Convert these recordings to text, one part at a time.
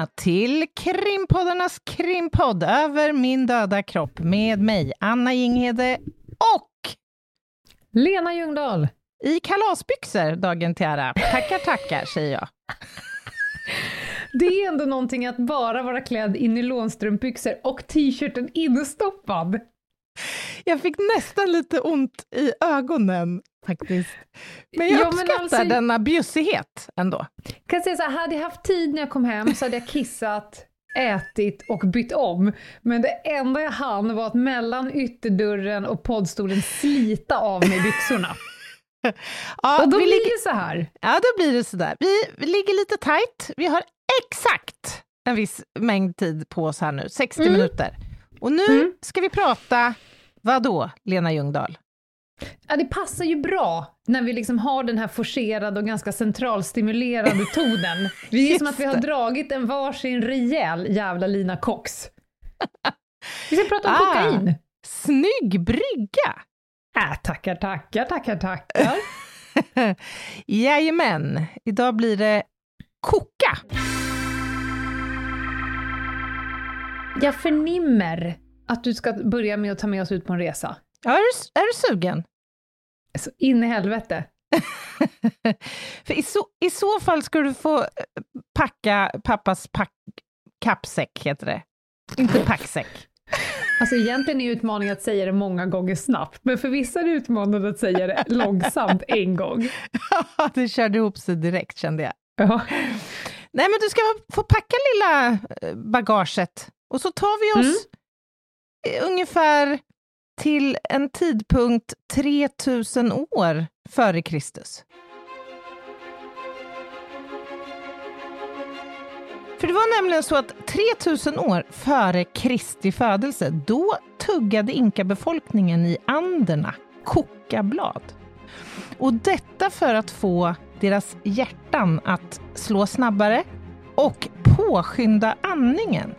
Välkomna till krimpoddarnas krimpodd över min döda kropp med mig, Anna Jinghede och Lena Ljungdahl. i kalasbyxor, dagen till ära. Tackar, tackar, säger jag. Det är ändå någonting att bara vara klädd i nylonstrumpbyxor och t-shirten instoppad. Jag fick nästan lite ont i ögonen faktiskt. Men jag Ja, men uppskattar alltså- denna bjussighet ändå. Kan säga så här, hade jag haft tid när jag kom hem så hade jag kissat, ätit och bytt om. Men det enda jag hann var att mellan ytterdörren och poddstolen slita av mig byxorna. Ja, Och då vi blir ligger, det så här. ja, då blir det sådär. Vi, vi ligger lite tajt. Vi har exakt en viss mängd tid på oss här nu, 60 Mm. minuter. Och nu Mm. ska vi prata, vad då, Lena Ljungdahl? Ja, det passar ju bra när vi liksom har den här forcerade och ganska centralstimulerande tonen. Vi är som att vi har det. dragit en varsin rejäl jävla Lina Cox. Vi ska prata om Ah. kokain. Snygg brygga! Äh, tackar, tackar, tackar, tackar. Jajamän, idag blir det koka. Jag förnimmer att du ska börja med att ta med oss ut på en resa. Ja, är, du, är du sugen? Så in i helvete. För i så, i så fall ska du få eh, packa pappas pack, kappsäck, heter det. Inte packsäck. Alltså egentligen är utmaningen att säga det många gånger snabbt, men för vissa är det utmanande att säga det långsamt en gång. det körde ihop sig direkt kände jag. Ja. Nej, men du ska få packa lilla eh, bagaget och så tar vi oss eh, Eh, ungefär till en tidpunkt 3000 år före Kristus. För det var nämligen så att 3000 år före Kristi födelse, då tuggade inkabefolkningen i Anderna kokablad. Och detta för att få deras hjärtan att slå snabbare och påskynda andningen.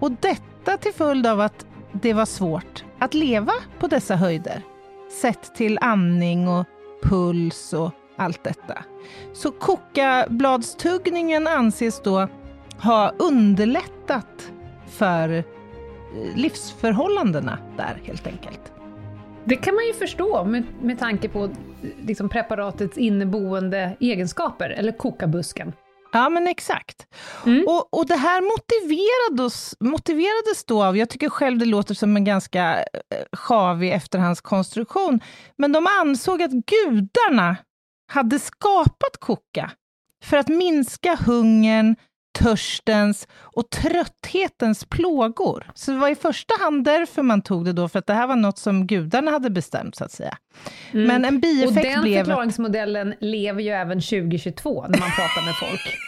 Och detta till följd av att det var svårt att leva på dessa höjder, sett till andning och puls och allt detta. Så kokabladstuggningen anses då ha underlättat för eh, livsförhållandena där helt enkelt. Det kan man ju förstå med, med tanke på eh, liksom, preparatets inneboende egenskaper, eller kokabusken. Ja, men exakt. Mm. Och, och det här motiverades, motiverades då av, jag tycker själv det låter som en ganska eh, sjavig efterhandskonstruktion, men de ansåg att gudarna hade skapat koka för att minska hungern, törstens och trötthetens plågor. Så det var i första hand därför man tog det då, för att det här var något som gudarna hade bestämt, så att säga. Mm. Men en Och bieffekt den blev... förklaringsmodellen lever ju även 2022 när man pratar med folk.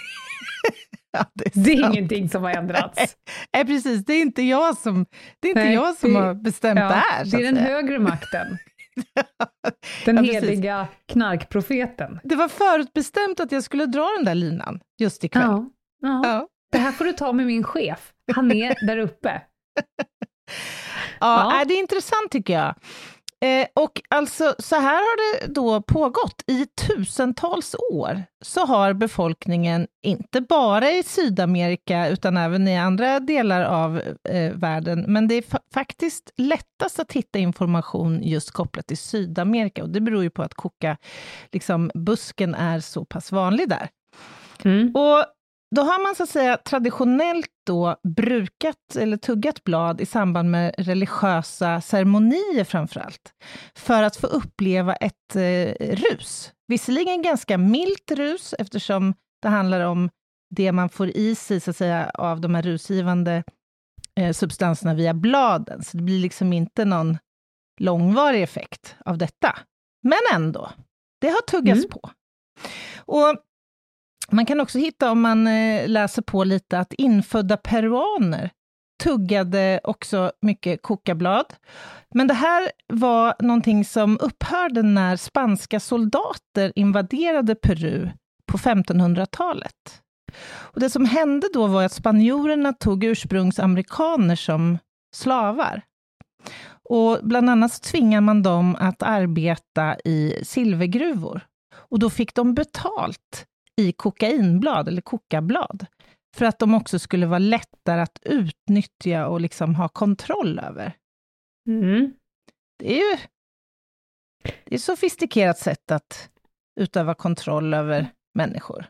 Ja, det är Det är ingenting som har ändrats. Nej, precis. Det är inte jag som, det är inte Nej, jag som det- har bestämt det här. det är den säga. högre makten. Den Ja, heliga knarkprofeten. Det var förutbestämt att jag skulle dra den där linan just ikväll. Ja. Ja. Ja. Det här får du ta med min chef. Han är där uppe. Ja, Ja. nej, det är intressant tycker jag. Eh, och alltså, så här har det då pågått. I tusentals år så har befolkningen, inte bara i Sydamerika, utan även i andra delar av eh, världen, men det är fa- faktiskt lättast att hitta information just kopplat till Sydamerika, och det beror ju på att koka, liksom, busken är så pass vanlig där. Mm. Och då har man så att säga traditionellt då brukat eller tuggat blad i samband med religiösa ceremonier framför allt, för att få uppleva ett eh, rus. Visserligen ganska milt rus eftersom Det handlar om det man får i sig, så att säga, av de här rusgivande eh, substanserna via bladen. Så det blir liksom inte någon långvarig effekt av detta. Men ändå, det har tuggats Mm. på. Och man kan också hitta, om man eh, läser på lite, att infödda peruaner tuggade också mycket kokablad. Men det här var någonting som upphörde när spanska soldater invaderade Peru på 1500-talet. Och det som hände då var att spanjorerna tog ursprungsamerikaner som slavar. Och bland annat tvingade man dem att arbeta i silvergruvor. Och då fick de betalt i kokainblad, eller kokablad, för att de också skulle vara lättare att utnyttja och liksom ha kontroll över. Mm. Det är ju det är ett sofistikerat sätt att utöva kontroll över människor.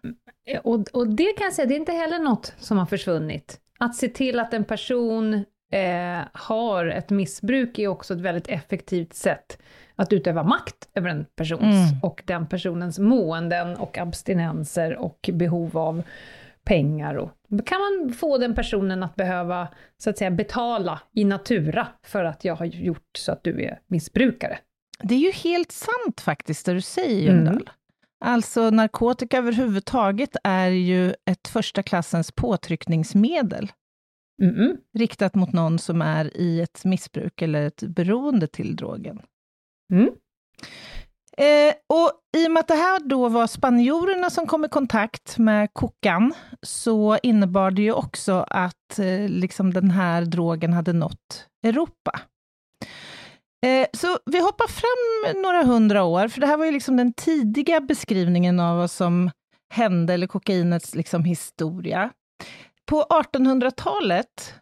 Och, och det kan jag säga, det är inte heller något som har försvunnit. Att se till att en person eh, har ett missbruk är också ett väldigt effektivt sätt att utöva makt över en persons Mm. och den personens måenden och abstinenser och behov av pengar. Och, kan man få den personen att behöva, så att säga, betala i natura för att jag har gjort så att du är missbrukare? Det är ju helt sant faktiskt, det du säger, Mm. Jöndal. Alltså narkotika överhuvudtaget är ju ett första klassens påtryckningsmedel Mm-mm. riktat mot någon som är i ett missbruk eller ett beroende till drogen. Mm. Eh, och I och med att det här då var spanjorerna som kom i kontakt med kokan, så innebar det ju också att eh, liksom den här drogen hade nått Europa. Eh, så vi hoppar fram några hundra år, för det här var ju liksom den tidiga beskrivningen av vad som hände, eller kokainets liksom historia. På 1800-talet,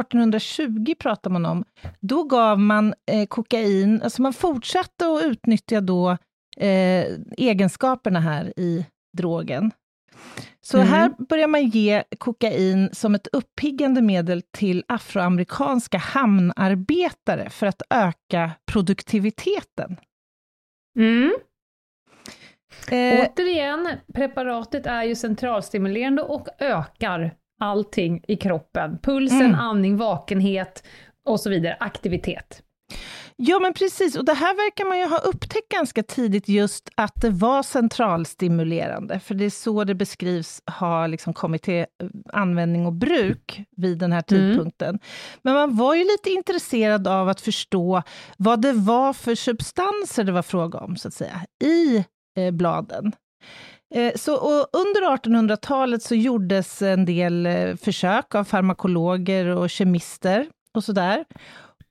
1820 pratar man om, då gav man eh, kokain, alltså man fortsatte att utnyttja då eh, egenskaperna här i drogen. Så Mm. här börjar man ge kokain som ett uppiggande medel till afroamerikanska hamnarbetare för att öka produktiviteten. Mm. Eh, Återigen, preparatet är ju centralstimulerande och ökar allting i kroppen. Pulsen, Mm. andning, vakenhet och så vidare, aktivitet. Ja, men precis. Och det här verkar man ju ha upptäckt ganska tidigt, just att det var centralstimulerande, för det är så det beskrivs ha liksom kommit till eh, användning och bruk vid den här Mm. tidpunkten. Men man var ju lite intresserad av att förstå vad det var för substanser det var fråga om, så att säga, i eh, bladen. Eh, Så, under 1800-talet så gjordes en del eh, försök av farmakologer och kemister och sådär.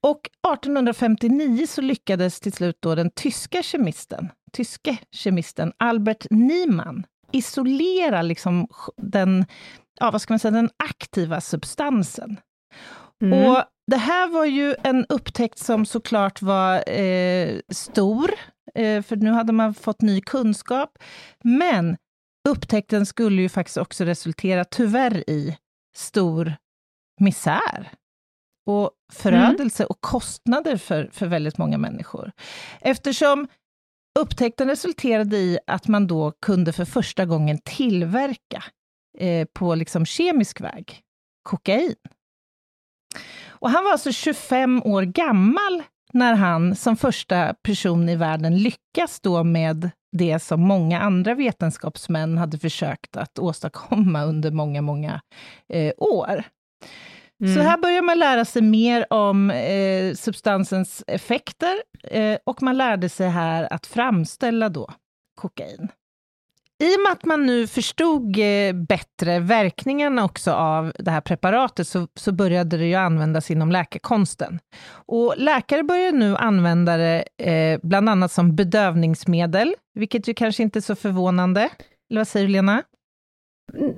Och 1859 så lyckades till slut då den tyska kemisten, tyske kemisten Albert Niemann isolera liksom den, ja, vad ska man säga, den aktiva substansen. Mm. Och det här var ju en upptäckt som såklart var eh, stor, Eh, för nu hade man fått ny kunskap. Men upptäckten skulle ju faktiskt också resultera, tyvärr, i stor misär och förödelse och kostnader för, för väldigt många människor. Eftersom upptäckten resulterade i att man då kunde för första gången tillverka eh, på liksom kemisk väg kokain. Och han var alltså 25 år gammal när han som första person i världen lyckas då med det som många andra vetenskapsmän hade försökt att åstadkomma under många, många eh, år. Mm. Så här börjar man lära sig mer om eh, substansens effekter eh, och man lärde sig här att framställa då kokain. I och med att man nu förstod eh, bättre verkningarna också av det här preparatet så, så började det ju användas inom läkekonsten. Och läkare börjar nu använda det eh, bland annat som bedövningsmedel, vilket ju kanske inte är så förvånande. Eller vad säger du Lena?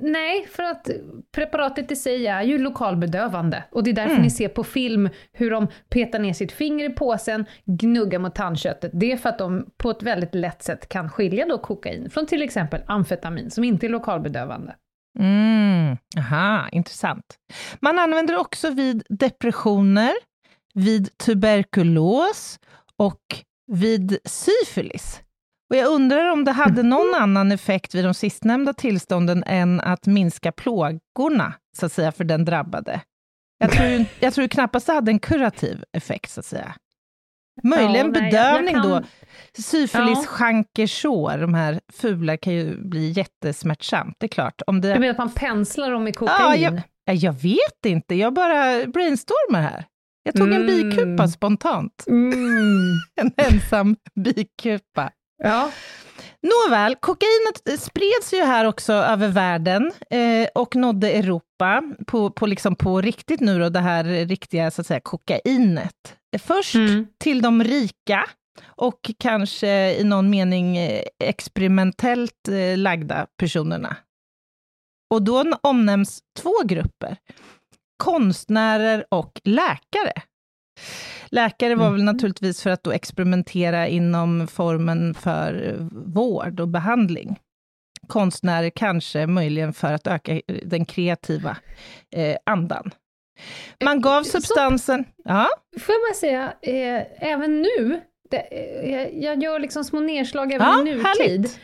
Nej, för att preparatet i sig är ju lokalbedövande. Och det är därför Mm. ni ser på film hur de petar ner sitt finger i påsen, gnuggar mot tandköttet. Det är för att de på ett väldigt lätt sätt kan skilja då kokain från till exempel amfetamin, som inte är lokalbedövande. Mm, aha, intressant. Man använder också vid depressioner, vid tuberkulos och vid syfilis. Och jag undrar om det hade någon annan effekt vid de sistnämnda tillstånden än att minska plågorna, så att säga, för den drabbade. Jag tror, jag tror knappast det hade en kurativ effekt, så att säga. Möjligen Ja, nej, jag- jag bedövning kan- då. Syfilis, Ja. chankersår, de här fula, kan ju bli jättesmärtsamt. Det är klart. Om det... Du menar att man penslar dem i kokain? jag, ja, jag vet inte, jag bara brainstormar här. Jag tog en Mm. bikupa spontant. Mm. En ensam bikupa. Ja. Nåväl, kokainet spreds ju här också över världen eh, och nådde Europa på, på, liksom på riktigt nu då, det här riktiga så att säga kokainet. Först Mm. till de rika och kanske i någon mening eh, experimentellt eh, lagda personerna. Och då omnämns två grupper, konstnärer och läkare. Läkare var väl naturligtvis för att då experimentera inom formen för eh, vård och behandling. Konstnärer kanske möjligen för att öka eh, den kreativa eh, andan. Man gav Så- substansen... Ja, Får jag bara säga, eh, även nu, det, eh, jag gör liksom små nedslag även ja i nutid. härligt.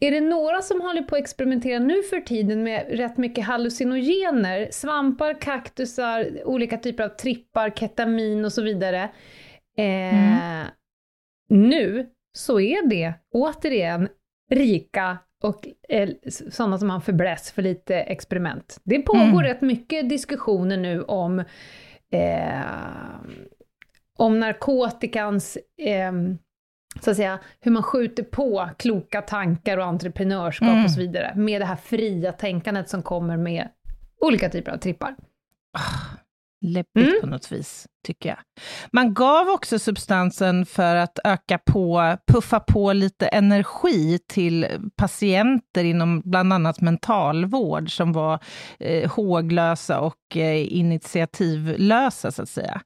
Är det några som håller på att experimentera nu för tiden med rätt mycket hallucinogener, svampar, kaktusar, olika typer av trippar, ketamin och så vidare. Eh, Nu så är det återigen rika och eh, sådana som har förbläss för lite experiment. Det pågår Mm. rätt mycket diskussioner nu om eh, om narkotikans, eh, så att säga, hur man skjuter på kloka tankar och entreprenörskap Mm. och så vidare, med det här fria tänkandet som kommer med olika typer av trippar. Läbbigt Mm. på något vis, tycker jag. Man gav också substansen för att öka på, puffa på lite energi till patienter inom bland annat mentalvård, som var eh, håglösa och eh, initiativlösa, så att säga.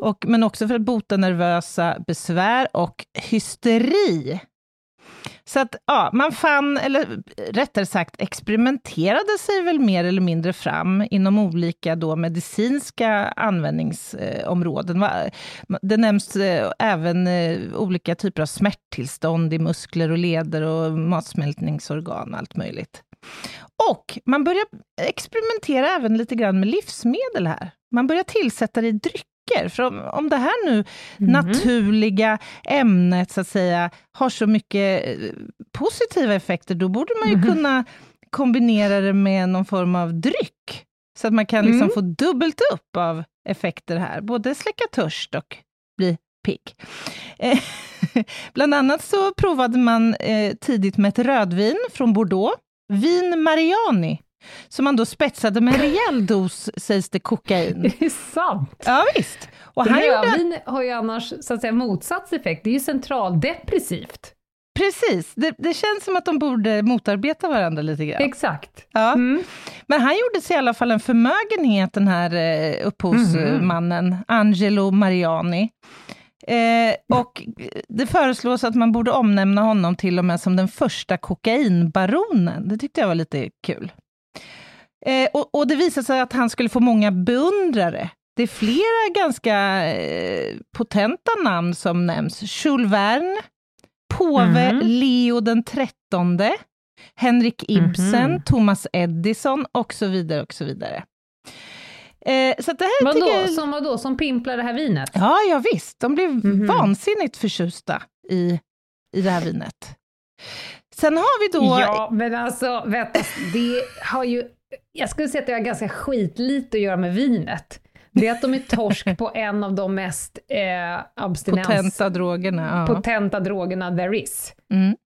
Och, men också för att bota nervösa besvär och hysteri. Så att ja, man fann, eller rättare sagt experimenterade sig väl mer eller mindre fram inom olika då medicinska användningsområden. Det nämns eh, även eh, olika typer av smärttillstånd i muskler och leder och matsmältningsorgan och allt möjligt. Och man börjar experimentera även lite grann med livsmedel här. Man börjar tillsätta det i drycker. För om, om det här nu naturliga ämnet, så att säga, har så mycket eh, positiva effekter, då borde man ju kunna kombinera det med någon form av dryck. Så att man kan liksom Mm. få dubbelt upp av effekter här, både släcka törst och bli pigg. Eh, Bland annat så provade man eh, tidigt med ett rödvin från Bordeaux, vin Mariani, som man då spetsade med en rejäl dos, sägs det, kokain. Det är sant! Ja, visst. Och han gjorde, Rödvin har ju annars så att säga motsatt effekt, det är ju centraldepressivt. precis, det, det känns som att de borde motarbeta varandra lite grann. Exakt. Ja. Mm. Men han gjorde sig i alla fall en förmögenhet, den här eh, upphovsmannen, Angelo Mariani. Eh, och det föreslås att man borde omnämna honom till och med som den första kokainbaronen. Det tyckte jag var lite kul. Eh, och, och det visade sig att han skulle få många beundrare. Det är flera ganska eh, potenta namn som nämns. Jules Verne, påve Mhm. Leo den trettonde, Henrik Ibsen, Mhm. Thomas Edison och så vidare och så vidare. Eh, så det här tycker Vadå, jag... som vadå, som pimplar det här vinet? Ja, ja visst. De blev Mhm. vansinnigt förtjusta i, i det här vinet. Sen har vi då... Ja, men alltså vänta, det har ju, jag skulle säga att det har ganska skitlite att göra med vinet. Det är att de är torsk på en av de mest eh, abstinens... potenta drogerna. Ja. potenta drogerna there is. Mm.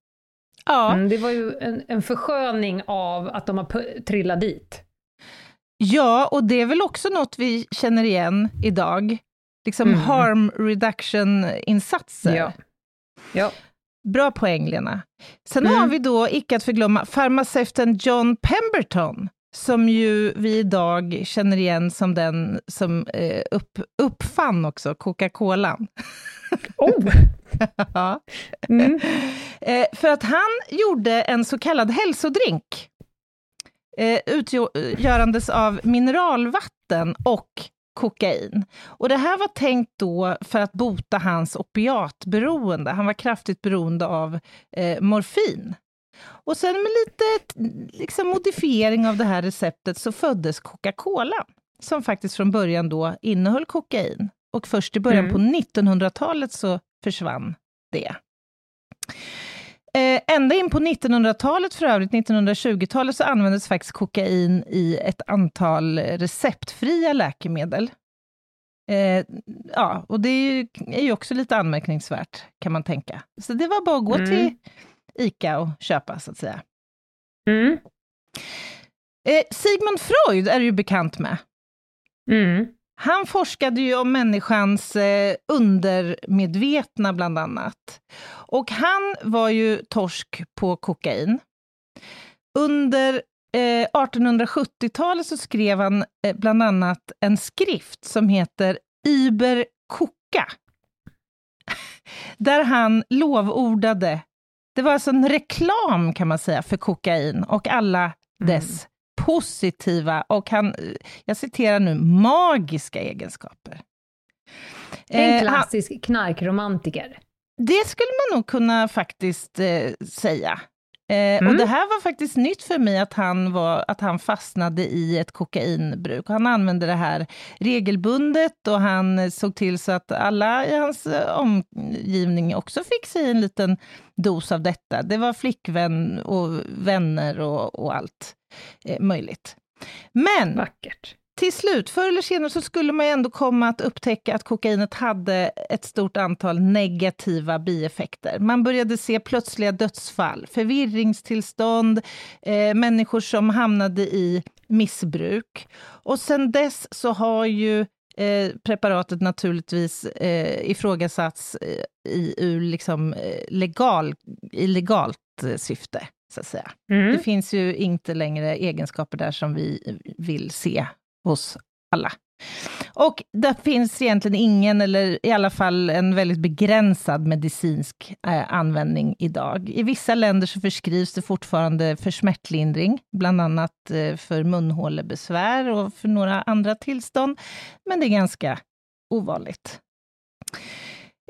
Ja. Mm, det var ju en, en försköning av att de har trillat dit. ja, och det är väl också något vi känner igen idag. Liksom Mm. harm reduction-insatser. Ja. Ja. Bra poäng, Lena. Sen Mm. har vi då, icke att förglömma, farmaceuten John Pemberton, som ju vi idag känner igen som den som eh, upp, uppfann också Coca-Colan. Oh. Ja. Mm. Eh, för att han gjorde en så kallad hälsodrink, eh, utgörandes av mineralvatten och kokain. Och det här var tänkt då för att bota hans opiatberoende. Han var kraftigt beroende av eh, morfin. Och sen med lite liksom, modifiering av det här receptet så föddes Coca-Cola, som faktiskt från början då innehöll kokain. Och först i början Mm. på 1900-talet så försvann det. Eh, ända in på 1900-talet för övrigt, 1920-talet, så användes faktiskt kokain i ett antal receptfria läkemedel. Eh, ja, och det är ju, är ju också lite anmärkningsvärt, kan man tänka. Så det var bara att gå Mm. till ICA och köpa, så att säga. Mm. Eh, Sigmund Freud är du ju bekant med. Mm. Han forskade ju om människans eh, undermedvetna, bland annat. Och han var ju torsk på kokain. Under eh, 1870-talet så skrev han eh, bland annat en skrift som heter Iber Koka. Där han lovordade, det var alltså en reklam kan man säga för kokain och alla dess positiva och han, jag citerar nu, magiska egenskaper. En Eh, han- klassisk knarkromantiker. det skulle man nog kunna faktiskt eh, säga. Eh, Mm. Och det här var faktiskt nytt för mig, att han, var, att han fastnade i ett kokainbruk. Han använde det här regelbundet och han såg till så att alla i hans eh, omgivning också fick sig en liten dos av detta. Det var flickvän och vänner och, och allt eh, möjligt. Men Vackert. Till slut, förr eller senare, så skulle man ändå komma att upptäcka att kokainet hade ett stort antal negativa bieffekter. Man började se plötsliga dödsfall, förvirringstillstånd, eh, människor som hamnade i missbruk. Och sen dess så har ju eh, preparatet naturligtvis eh, ifrågasatts eh, i, ur liksom, eh, legal, i legalt eh, syfte, så att säga. Mm. Det finns ju inte längre egenskaper där som vi vill se hos alla. Och det finns egentligen ingen, eller i alla fall en väldigt begränsad medicinsk eh, användning idag. I vissa länder så förskrivs det fortfarande för smärtlindring, bland annat eh, för munhålebesvär och för några andra tillstånd, men det är ganska ovanligt.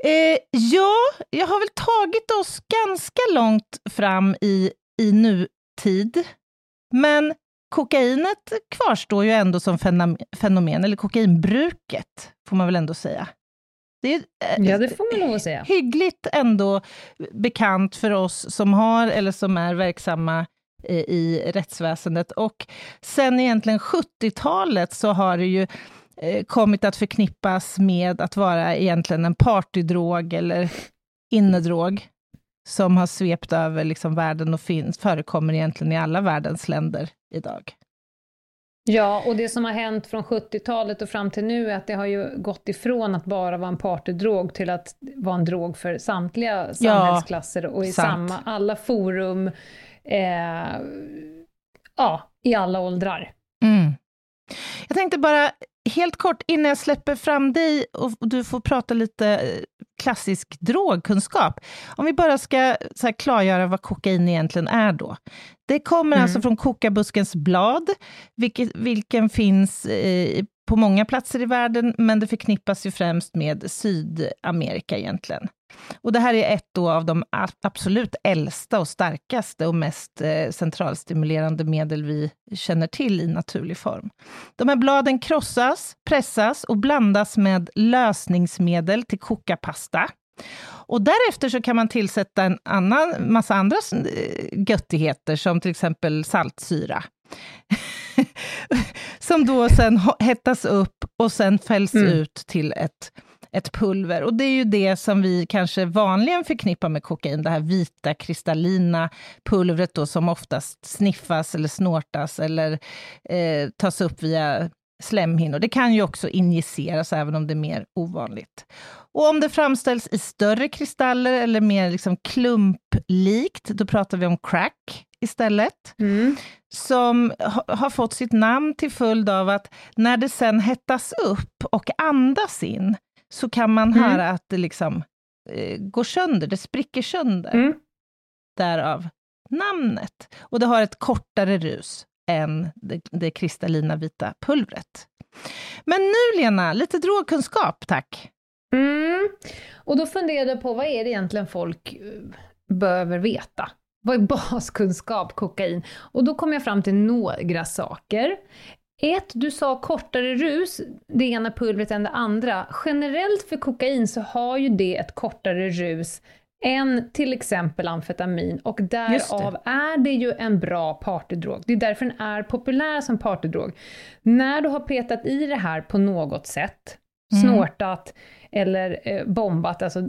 Eh, ja, jag har väl tagit oss ganska långt fram i, i nutid, men kokainet kvarstår ju ändå som fenomen, eller kokainbruket, får man väl ändå säga. Det är eh, Ja, det får man nog säga. hyggligt ändå bekant för oss som har, eller som är verksamma i rättsväsendet. Och sen egentligen 70-talet så har det ju eh, kommit att förknippas med att vara egentligen en partydrog eller innedrog som har svept över liksom världen och finns, förekommer egentligen i alla världens länder idag. Ja, och det som har hänt från 70-talet och fram till nu är att det har ju gått ifrån att bara vara en partydrog till att vara en drog för samtliga samhällsklasser och i sant. samma, alla forum, eh, ja, i alla åldrar. Mm. Jag tänkte bara helt kort innan jag släpper fram dig och du får prata lite eh, klassisk drogkunskap. Om vi bara ska så här, klargöra vad kokain egentligen är då. Det kommer Mm. alltså från kokabuskens blad, vilket, vilken finns eh, på många platser i världen, men det förknippas ju främst med Sydamerika egentligen. Och det här är ett av de absolut äldsta och starkaste och mest eh, centralstimulerande medel vi känner till i naturlig form. De här bladen krossas, pressas och blandas med lösningsmedel till kokapasta. Och därefter så kan man tillsätta en annan massa andra eh, göttigheter, som till exempel saltsyra. som då sen hettas upp och sen fälls Mm. ut till ett, ett pulver. Och det är ju det som vi kanske vanligen förknippar med kokain, det här vita kristallina pulvret då som oftast sniffas eller snortas eller eh, tas upp via slemhinnor. Det kan ju också injiceras, även om det är mer ovanligt. Och om det framställs i större kristaller eller mer liksom klumplikt, då pratar vi om crack istället Mm. som ha, har fått sitt namn till följd av att när det sen hettas upp och andas in, så kan man Mm. höra att det liksom eh, går sönder, det spricker sönder. Mm. Därav namnet. Och det har ett kortare rus än det, det kristallina vita pulvret. Men nu Lena, lite drogkunskap tack. Mm. Och då funderade jag på vad är det egentligen folk eh, behöver veta? Vad är baskunskap kokain? Och då kom jag fram till några saker. Ett, du sa kortare rus, det ena pulvret än det andra. Generellt för kokain så har ju det ett kortare rus än till exempel amfetamin och därav det. är det ju en bra partydrog. Det är därför den är populär som partydrog. När du har petat i det här på något sätt, mm. snortat eller eh, bombat, alltså eh,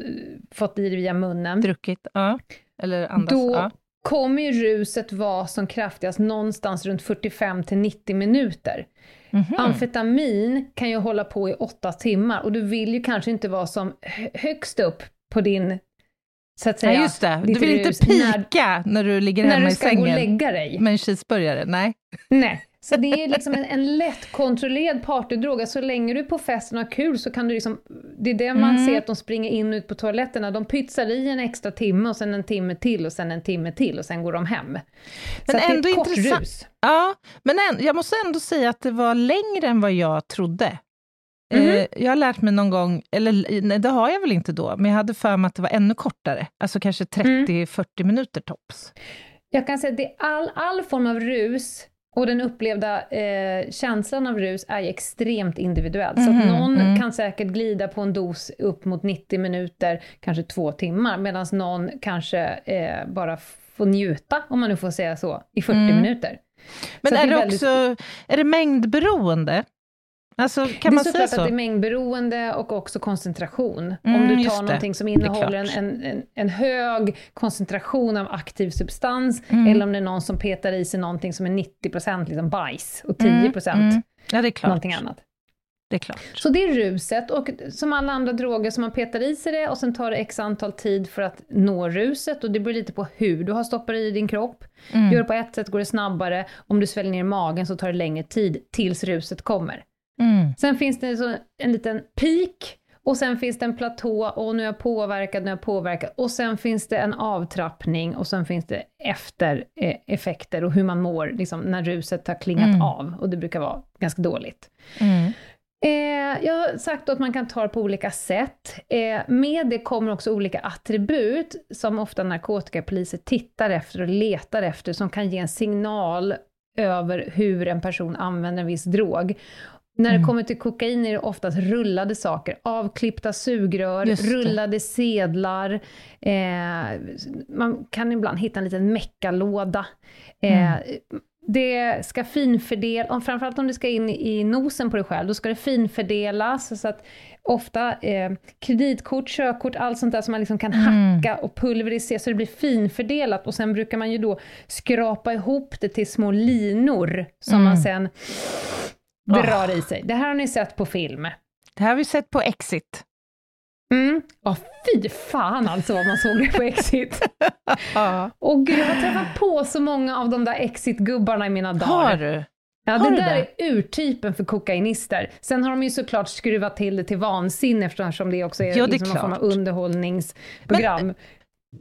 fått i det via munnen. Druckit, ja. Eller andas, då ja. Kommer ju ruset vara som kraftigast någonstans runt 45 till 90 minuter. Mm -hmm. Amfetamin kan ju hålla på i åtta timmar och du vill ju kanske inte vara som högst upp på din så att säga. Nej, just det. Du vill inte pika när, när du ligger hemma i sängen. När du ska gå och lägga dig. Med en cheeseburgare, nej. Nej, så det är liksom en, en lättkontrollerad partydrog. Alltså, så länge du är på festen och har kul så kan du liksom... Det är det man mm. ser att de springer in och ut på toaletterna. De pytsar i en extra timme och sen en timme till och sen en timme till och sen går de hem. Men så ändå det är ett kort rus. Ja, men en, jag måste ändå säga att det var längre än vad jag trodde. Mm -hmm. Jag har lärt mig någon gång, eller nej, det har jag väl inte då, men jag hade för mig att det var ännu kortare, alltså kanske 30-40 mm. minuter tops. Jag kan säga att all, all form av rus och den upplevda eh, känslan av rus är ju extremt individuell. Mm -hmm. Så att mhm, någon mm. kan säkert glida på en dos upp mot 90 minuter, kanske två timmar, medan någon kanske eh, bara får njuta, om man nu får säga så, i 40 mm. minuter. Men är det, det väldigt... också är det mängdberoende? Alltså, kan det man är såklart så? att det är mängdberoende och också koncentration. Mm, Om du tar någonting som innehåller en, en, en, hög koncentration av aktiv substans, mm. eller om det är någon som petar i sig någonting som är 90% liksom bajs och 10% mm, mm. Ja, det är klart. någonting annat. Det är klart. Så det är ruset, och som alla andra droger, så man petar i sig det och sen tar det x antal tid för att nå ruset, och det beror lite på hur du har stoppat i din kropp. Mm. Gör det på ett sätt går det snabbare, om du sväljer ner magen så tar det längre tid tills ruset kommer. Mm. Sen finns det så en liten peak och sen finns det en platå och nu är jag påverkad, nu är jag påverkad. Och sen finns det en avtrappning och sen finns det eftereffekter och hur man mår liksom, när ruset har klingat mm. av. Och det brukar vara ganska dåligt. Mm. Eh, jag har sagt att man kan ta det på olika sätt. Eh, med det kommer också olika attribut som ofta narkotikapoliser tittar efter och letar efter, som kan ge en signal över hur en person använder en viss drog. När det mm. kommer till kokain är det oftast rullade saker. Avklippta sugrör, rullade sedlar. Eh, man kan ibland hitta en liten meckalåda. Eh, mm. Det ska finfördelas, framförallt om det ska in i nosen på dig själv, då ska det finfördelas. Så att ofta eh, kreditkort, körkort, allt sånt där som man liksom kan mm. hacka och pulverisera så det blir finfördelat. Och sen brukar man ju då skrapa ihop det till små linor som mm. man sen drar oh. i sig. Det här har ni sett på film. Det här har vi sett på Exit. Mm. Oh, fy fan alltså vad man såg det på Exit. Och gud, jag har träffat på så många av de där Exit-gubbarna i mina dagar. Har du? Ja, har det där det? är urtypen för kokainister. Sen har de ju såklart skruvat till det till vansinne eftersom det också är, ja, det är liksom någon form av underhållningsprogram. Men,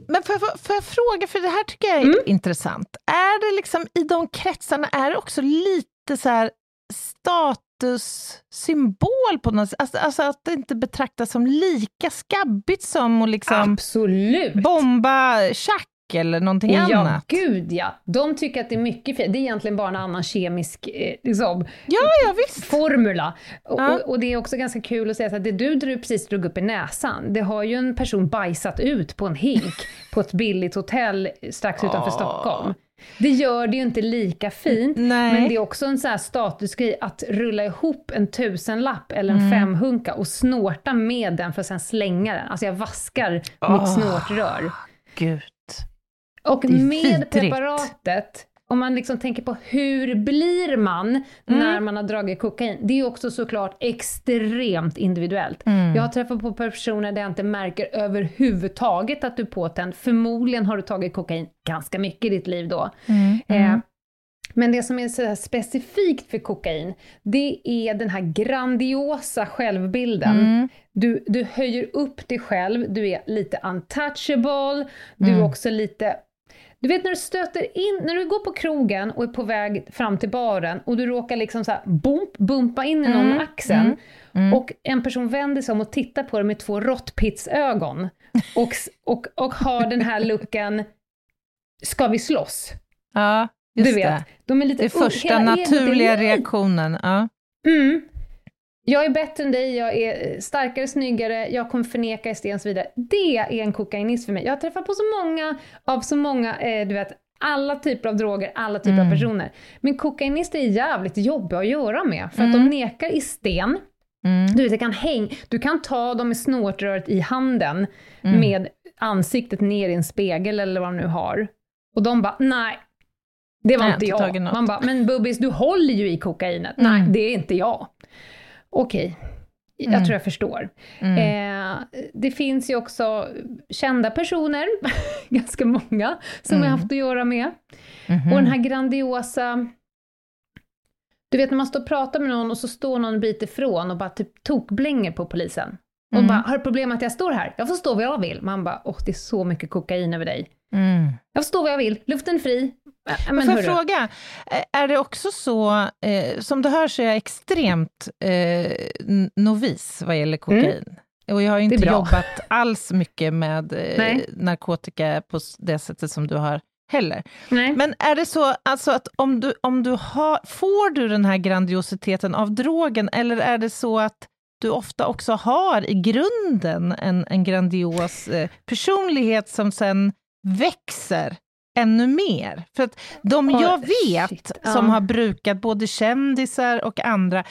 men får, jag, får jag fråga, för det här tycker jag är mm. intressant. Är det liksom i de kretsarna, är det också lite så här statussymbol på något sätt. Alltså, alltså, att det inte betraktas som lika skabbigt som att liksom Absolut. bomba tjack eller någonting ja, annat. Ja, gud ja. De tycker att det är mycket fint. Det är egentligen bara en annan kemisk eh, liksom, ja, ja, visst. formula. Ja. Och, och, det är också ganska kul att säga att det du precis drog upp i näsan, det har ju en person bajsat ut på en hink på ett billigt hotell strax utanför oh. Stockholm. Det gör det ju inte lika fint, Nej. men det är också en sån här statusgrej att rulla ihop en tusenlapp eller en mm. femhunka och snorta med den för att sen slänga den. Alltså jag vaskar oh, mitt snortrör. Gud. Och med vidrigt. preparatet, om man liksom tänker på hur blir man mm. när man har dragit kokain, det är också såklart extremt individuellt. Mm. Jag har träffat på personer där jag inte märker överhuvudtaget att du är påtänd. Förmodligen har du tagit kokain ganska mycket i ditt liv då. Mm. Eh, mm. men det som är så specifikt för kokain, det är den här grandiosa självbilden. Mm. Du, du höjer upp dig själv, du är lite untouchable, du är mm. också lite Du vet när du stöter in, när du går på krogen och är på väg fram till baren och du råkar liksom så här bump, bumpa in i någon Mm, med axeln mm, mm. och en person vänder sig om och tittar på dig med två råttpittsögon och, och, och har den här looken, ska vi slåss? Ja, just du vet, det. de är lite Det är första naturliga reaktionen. Ja. Mm. Jag är bättre än dig, jag är starkare, snyggare, jag kommer förneka Sten och så vidare. Det är en kokainist för mig. Jag har träffat på så många, av så många, eh, du vet, alla typer av droger, alla typer Mm. av personer. Men kokainister är jävligt jobbiga att göra med, för att de nekar i sten. Mm. Du vet, kan häng, du kan ta dem med snårtröret i handen, Mm. med ansiktet ner i en spegel eller vad de nu har. Och de bara, nej, det var Nej, inte jag. Man bara, men Bubbis, du håller ju i kokainet. Mm. Nej, det är inte jag. Okej, jag Mm. tror jag förstår. Mm. Eh, det finns ju också kända personer, ganska många, som Mm. jag har haft att göra med. Mhm. Och den här grandiosa... Du vet när man står och pratar med någon och så står någon en bit ifrån och bara typ tokblänger på polisen. Och Mm. bara, har du problem med att jag står här? Jag får stå vad jag vill. Man bara, åh det är så mycket kokain över dig. Mm. Jag får stå vad jag vill, luften är fri. Men får jag fråga, är det också så, eh, som du hör så är jag extremt eh, novis vad gäller kokain. Och jag har ju Mm. Inte jobbat alls mycket med eh, narkotika på det sättet som du har heller. Nej. Men är det så alltså att om du, om du har, får du den här grandiositeten av drogen, eller är det så att du ofta också har i grunden en, en grandios eh, personlighet som sen växer ännu mer? För att de Oj, jag vet shit, som ja. har brukat både kändisar och andra,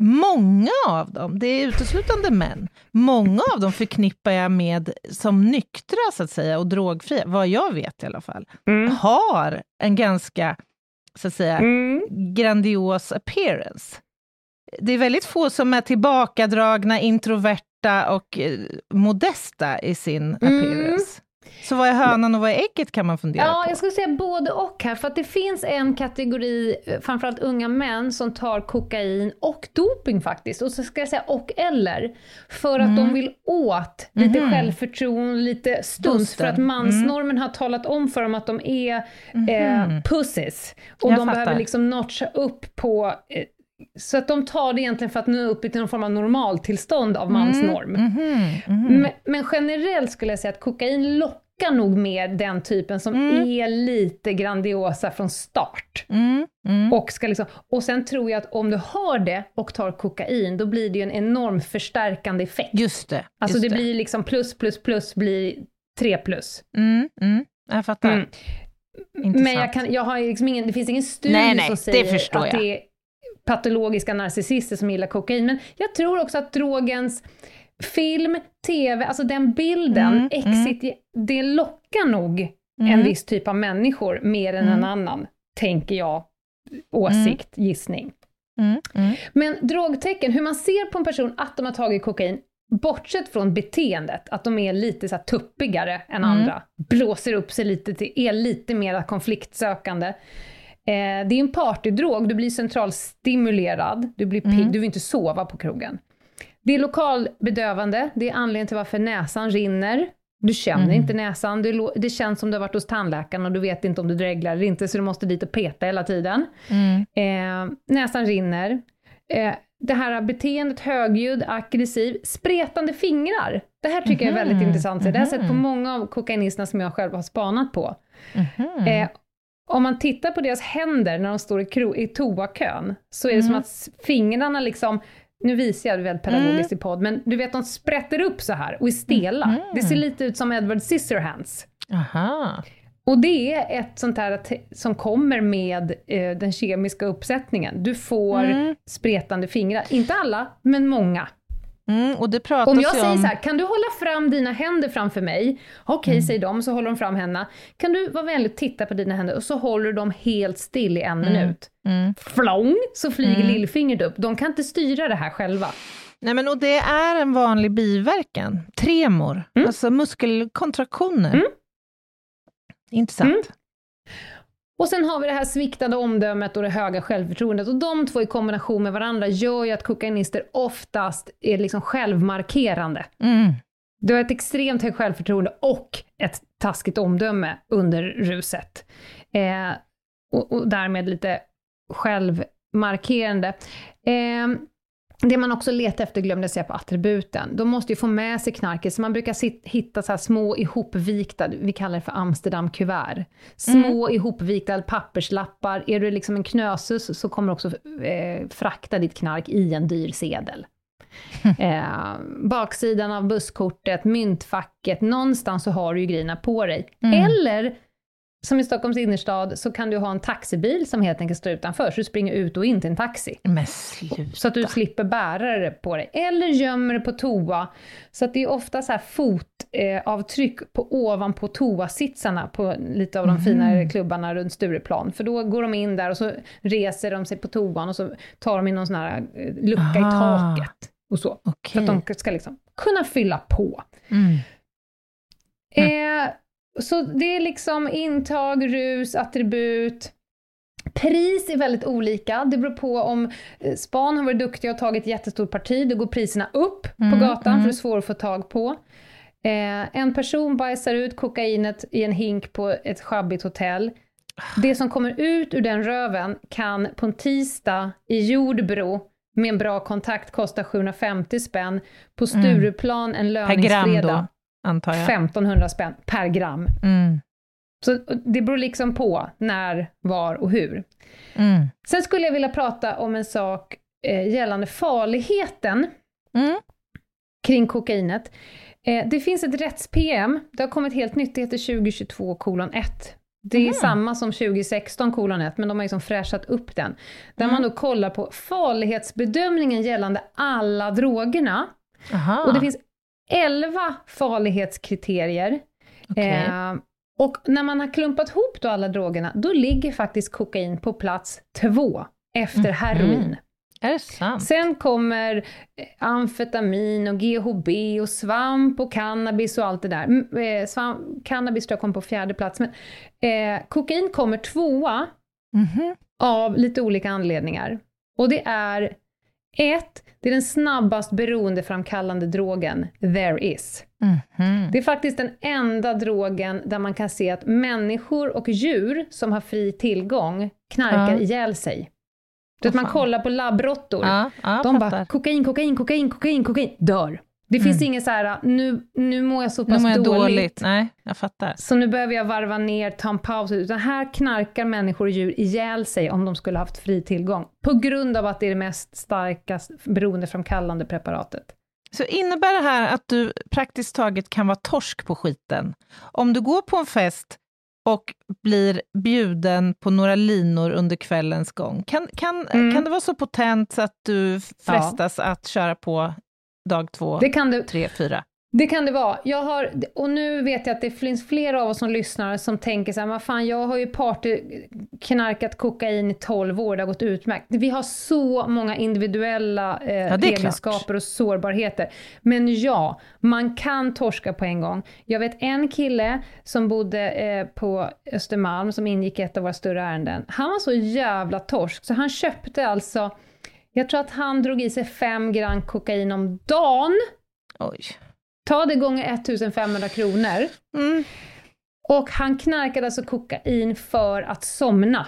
Många av dem, det är uteslutande män, många av dem förknippar jag med som nyktra så att säga och drogfria, vad jag vet i alla fall Mm. har en ganska, så att säga, Mm. grandios appearance. Det är väldigt få som är tillbakadragna, introverta och eh, modesta i sin Mm. appearance. Så vad är hönan och vad är ägget kan man fundera Ja, på. jag skulle säga både och här, för att det finns en kategori, eh, framförallt unga män, som tar kokain och doping faktiskt, och så ska jag säga och eller, för att de vill åt lite Mhm. självförtroende, lite stuns, Booster. för att mansnormen har talat om för dem att de är eh, Mhm. pussies, och Jag de fattar. behöver liksom notcha upp på eh, så att de tar det egentligen för att nå upp till någon form av normaltillstånd av mansnorm. Mhm, mhm. Men, men generellt skulle jag säga att kokain lockar nog mer den typen som är lite grandiosa från start. Mm, mm. Och, ska liksom, och sen tror jag att om du har det och tar kokain, då blir det ju en enorm förstärkande effekt. Just det. Alltså just det blir liksom plus plus plus blir tre plus. Mm, mm. Jag fattar. Mm. Men jag, kan, jag har liksom ingen, det finns ingen studie Nej, nej, som det säger förstår att jag. det är patologiska narcissister som gillar kokain. Men jag tror också att drogens film, tv, alltså den bilden, Mm, exit, det lockar nog en Mm. viss typ av människor mer än en annan, tänker jag. Åsikt, gissning. Mm, mm. Men drogtecken, hur man ser på en person att de har tagit kokain, bortsett från beteendet, att de är lite så tuppigare än Mm. andra, blåser upp sig lite, till, är lite mer konfliktsökande. Eh, det är en partydrog, du blir centralstimulerad, du blir pigg, Mm. du vill inte sova på krogen. Det är lokalbedövande, det är anledningen till varför näsan rinner. Du känner Mm. inte näsan, det, det känns som du har varit hos tandläkaren och du vet inte om du dreglar eller inte, så du måste dit och peta hela tiden. Mm. Eh, näsan rinner. Eh, det här beteendet högljudd, aggressiv, spretande fingrar. Det här tycker jag är väldigt Mhm, intressant. Det har jag sett på mhm. många av kokainisterna som jag själv har spanat på. Mhm. Eh, om man tittar på deras händer när de står i, kro- i toakön, så är det som Mm. att s- fingrarna liksom, nu visar jag det väldigt pedagogiskt i podd, men du vet de sprätter upp så här och är stela. Mhm. Det ser lite ut som Edward Scissorhands. Aha. Och det är ett sånt här som kommer med eh, den kemiska uppsättningen. Du får Mm. spretande fingrar. Inte alla, men många. Mm, Om jag säger om... så här, kan du hålla fram dina händer framför mig? Okej, Mm. säger de, så håller de fram händerna. Kan du vara vänlig och titta på dina händer och så håller du dem helt still i en minut. Mm. Flång, så flyger Mm. lillfingret upp. De kan inte styra det här själva. Nej, men och det är en vanlig biverkan. Tremor, Mm. alltså muskelkontraktioner. Mm. Intressant. Och sen har vi det här sviktande omdömet och det höga självförtroendet. Och de två i kombination med varandra gör ju att kokainister oftast är liksom självmarkerande. Mm. Du har ett extremt högt självförtroende och ett taskigt omdöme under ruset. Eh, och, och därmed lite självmarkerande. Eh, det man också letar efter glömde jag säga på attributen. De måste ju få med sig knarket, så man brukar hitta så små ihopvikta, vi kallar det för Amsterdam-kuvert. Små mm. ihopvikta papperslappar. Är du liksom en knösus så kommer du också eh, frakta ditt knark i en dyr sedel. Eh, baksidan av busskortet, myntfacket, någonstans så har du ju grejerna på dig. Mm. Eller som i Stockholms innerstad så kan du ha en taxibil som helt enkelt står utanför, så du springer ut och in till en taxi. Men sluta. Så att du slipper bära det på dig. Eller gömmer det på toa. Så att det är ofta så här fotavtryck eh, på, ovanpå toasitsarna på lite av de mm. finare klubbarna runt Stureplan. För då går de in där och så reser de sig på toan och så tar de in någon sån här eh, lucka Aha. i taket. Och så. Okay. För att de ska liksom kunna fylla på. Mm. Mm. Eh, så det är liksom intag, rus, attribut. Pris är väldigt olika. Det beror på om eh, span har varit duktiga och tagit jättestort parti, då går priserna upp mm, på gatan mm. för det är svårt att få tag på. Eh, en person bajsar ut kokainet i en hink på ett sjabbigt hotell. Det som kommer ut ur den röven kan på en tisdag i Jordbro med en bra kontakt kosta 750 spänn. På mm. Stureplan en löningsfredag antar jag. 1500 spänn per gram. Mm. Så det beror liksom på när, var och hur. Mm. Sen skulle jag vilja prata om en sak eh, gällande farligheten mm. kring kokainet. Eh, det finns ett rätts-PM, det har kommit helt nytt, det heter 2022 kolon 1. Det är mm. samma som 2016 kolon 1, men de har liksom fräschat upp den. Där man mm. då kollar på farlighetsbedömningen gällande alla drogerna. Aha. Och det finns 11 farlighetskriterier. Okay. Eh, och när man har klumpat ihop då alla drogerna, då ligger faktiskt kokain på plats två efter mm. heroin. Är det sant? Sen kommer eh, amfetamin och GHB och svamp och cannabis och allt det där. Eh, svamp, cannabis tror jag kom på fjärde plats, men eh, kokain kommer tvåa mm av lite olika anledningar. Och det är ett, det är den snabbast beroendeframkallande drogen there is. Mm -hmm. Det är faktiskt den enda drogen där man kan se att människor och djur som har fri tillgång knarkar ja. ihjäl sig. Du vet, man kollar på labbråttor, ja, ja, de bara kokain, kokain, kokain, kokain, kokain, dör. Det finns mm. inget så här, nu, nu mår jag så pass nu mår jag dåligt, dåligt. Nej, jag fattar. Så nu behöver jag varva ner, ta en paus. Utan här knarkar människor och djur ihjäl sig om de skulle haft fri tillgång. På grund av att det är det mest starkast beroendeframkallande preparatet. Så innebär det här att du praktiskt taget kan vara torsk på skiten? Om du går på en fest och blir bjuden på några linor under kvällens gång, kan, kan, mm. kan det vara så potent så att du frestas ja. att köra på dag två, det kan det, tre, fyra? Det kan det vara. Jag har, och nu vet jag att det finns flera av oss som lyssnar som tänker så här, men fan jag har ju partyknarkat kokain i 12 år, det har gått utmärkt. Vi har så många individuella eh, ja, egenskaper och sårbarheter. Men ja, man kan torska på en gång. Jag vet en kille som bodde eh, på Östermalm som ingick i ett av våra större ärenden. Han var så jävla torsk så han köpte alltså jag tror att han drog i sig 5 gram kokain om dagen. Oj. Ta det gånger 1500 kronor. Mm. Och han knarkade alltså kokain för att somna.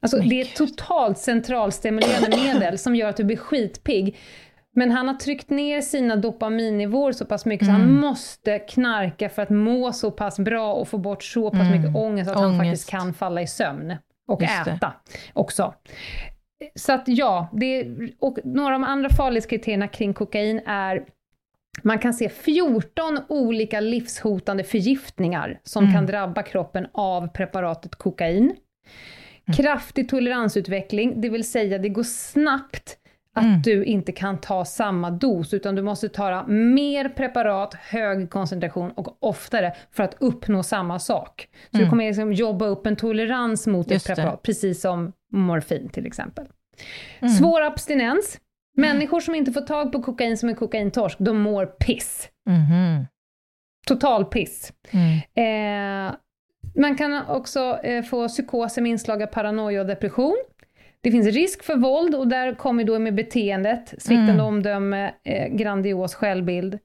Alltså det är ett totalt centralstimulerande medel som gör att du blir skitpigg. Men han har tryckt ner sina dopaminnivåer så pass mycket mm. så han mm. måste knarka för att må så pass bra och få bort så pass mm. mycket ångest att ångest. han faktiskt kan falla i sömn. Och Just äta det. också. Så att ja, det, och några av de andra farlighetskriterierna kring kokain är man kan se 14 olika livshotande förgiftningar som mm. kan drabba kroppen av preparatet kokain. Mm. Kraftig toleransutveckling, det vill säga det går snabbt att mm. du inte kan ta samma dos, utan du måste ta mer preparat, hög koncentration och oftare för att uppnå samma sak. Så mm. du kommer liksom jobba upp en tolerans mot Just ett preparat, det. precis som morfin till exempel. Mm. Svår abstinens. Människor som inte får tag på kokain som är kokaintorsk, de mår piss. Mm. Total piss. Mm. Eh, man kan också eh, få psykoser med inslag av paranoia och depression. Det finns risk för våld och där kommer då med beteendet, sviktande Mm. omdöme, eh, grandios självbild.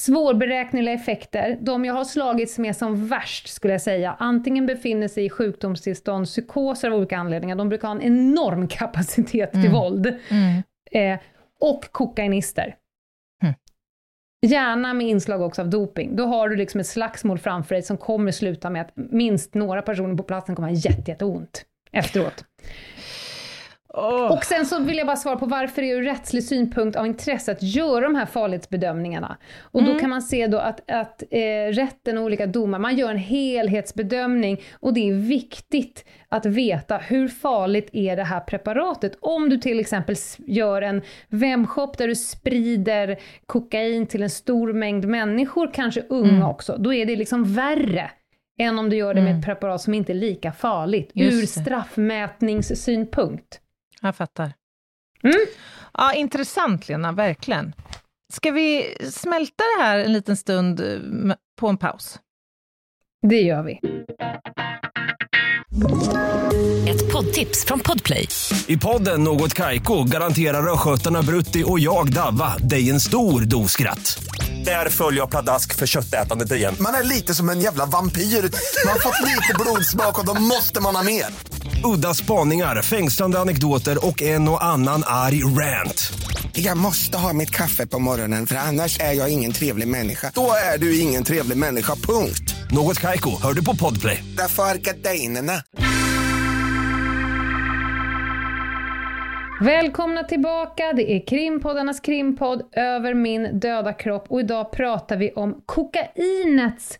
Svårberäkneliga effekter, de jag har slagits med som värst skulle jag säga, antingen befinner sig i sjukdomstillstånd, psykoser av olika anledningar, de brukar ha en enorm kapacitet till våld, Mm. eh, och kokainister. Mm. Gärna med inslag också av doping. Då har du liksom ett slagsmål framför dig som kommer sluta med att minst några personer på platsen kommer ha jätte, jätteont efteråt. Åh. Och sen så vill jag bara svara på varför det är ur rättslig synpunkt av intresse att göra de här farlighetsbedömningarna. Och då kan man se då att, att eh, rätten och olika domar, man gör en helhetsbedömning och det är viktigt att veta hur farligt är det här preparatet. Om du till exempel gör en webbshop där du sprider kokain till en stor mängd människor, kanske unga också, då är det liksom värre än om du gör det med ett preparat som inte är lika farligt Just ur straffmätningssynpunkt. Jag fattar. Mm. Ja, intressant Lena, verkligen. Ska vi smälta det här en liten stund eh, på en paus? Det gör vi. Ett poddtips från Podplay. I podden Något Kaiko garanterar östgötarna Brutti och jag, Davva, dig en stor dos skratt. Där följer jag pladask för köttätandet igen. Man är lite som en jävla vampyr. Man har fått lite blodsmak och då måste man ha mer. Udda spaningar, fängslande anekdoter och en och annan arg rant. Jag måste ha mitt kaffe på morgonen för annars är jag ingen trevlig människa. Då är du ingen trevlig människa, punkt. Något Kaiko, hör du på Podplay. Därför är gardinerna. Välkomna tillbaka, det är krimpoddarnas krimpodd Över min döda kropp och idag pratar vi om kokainets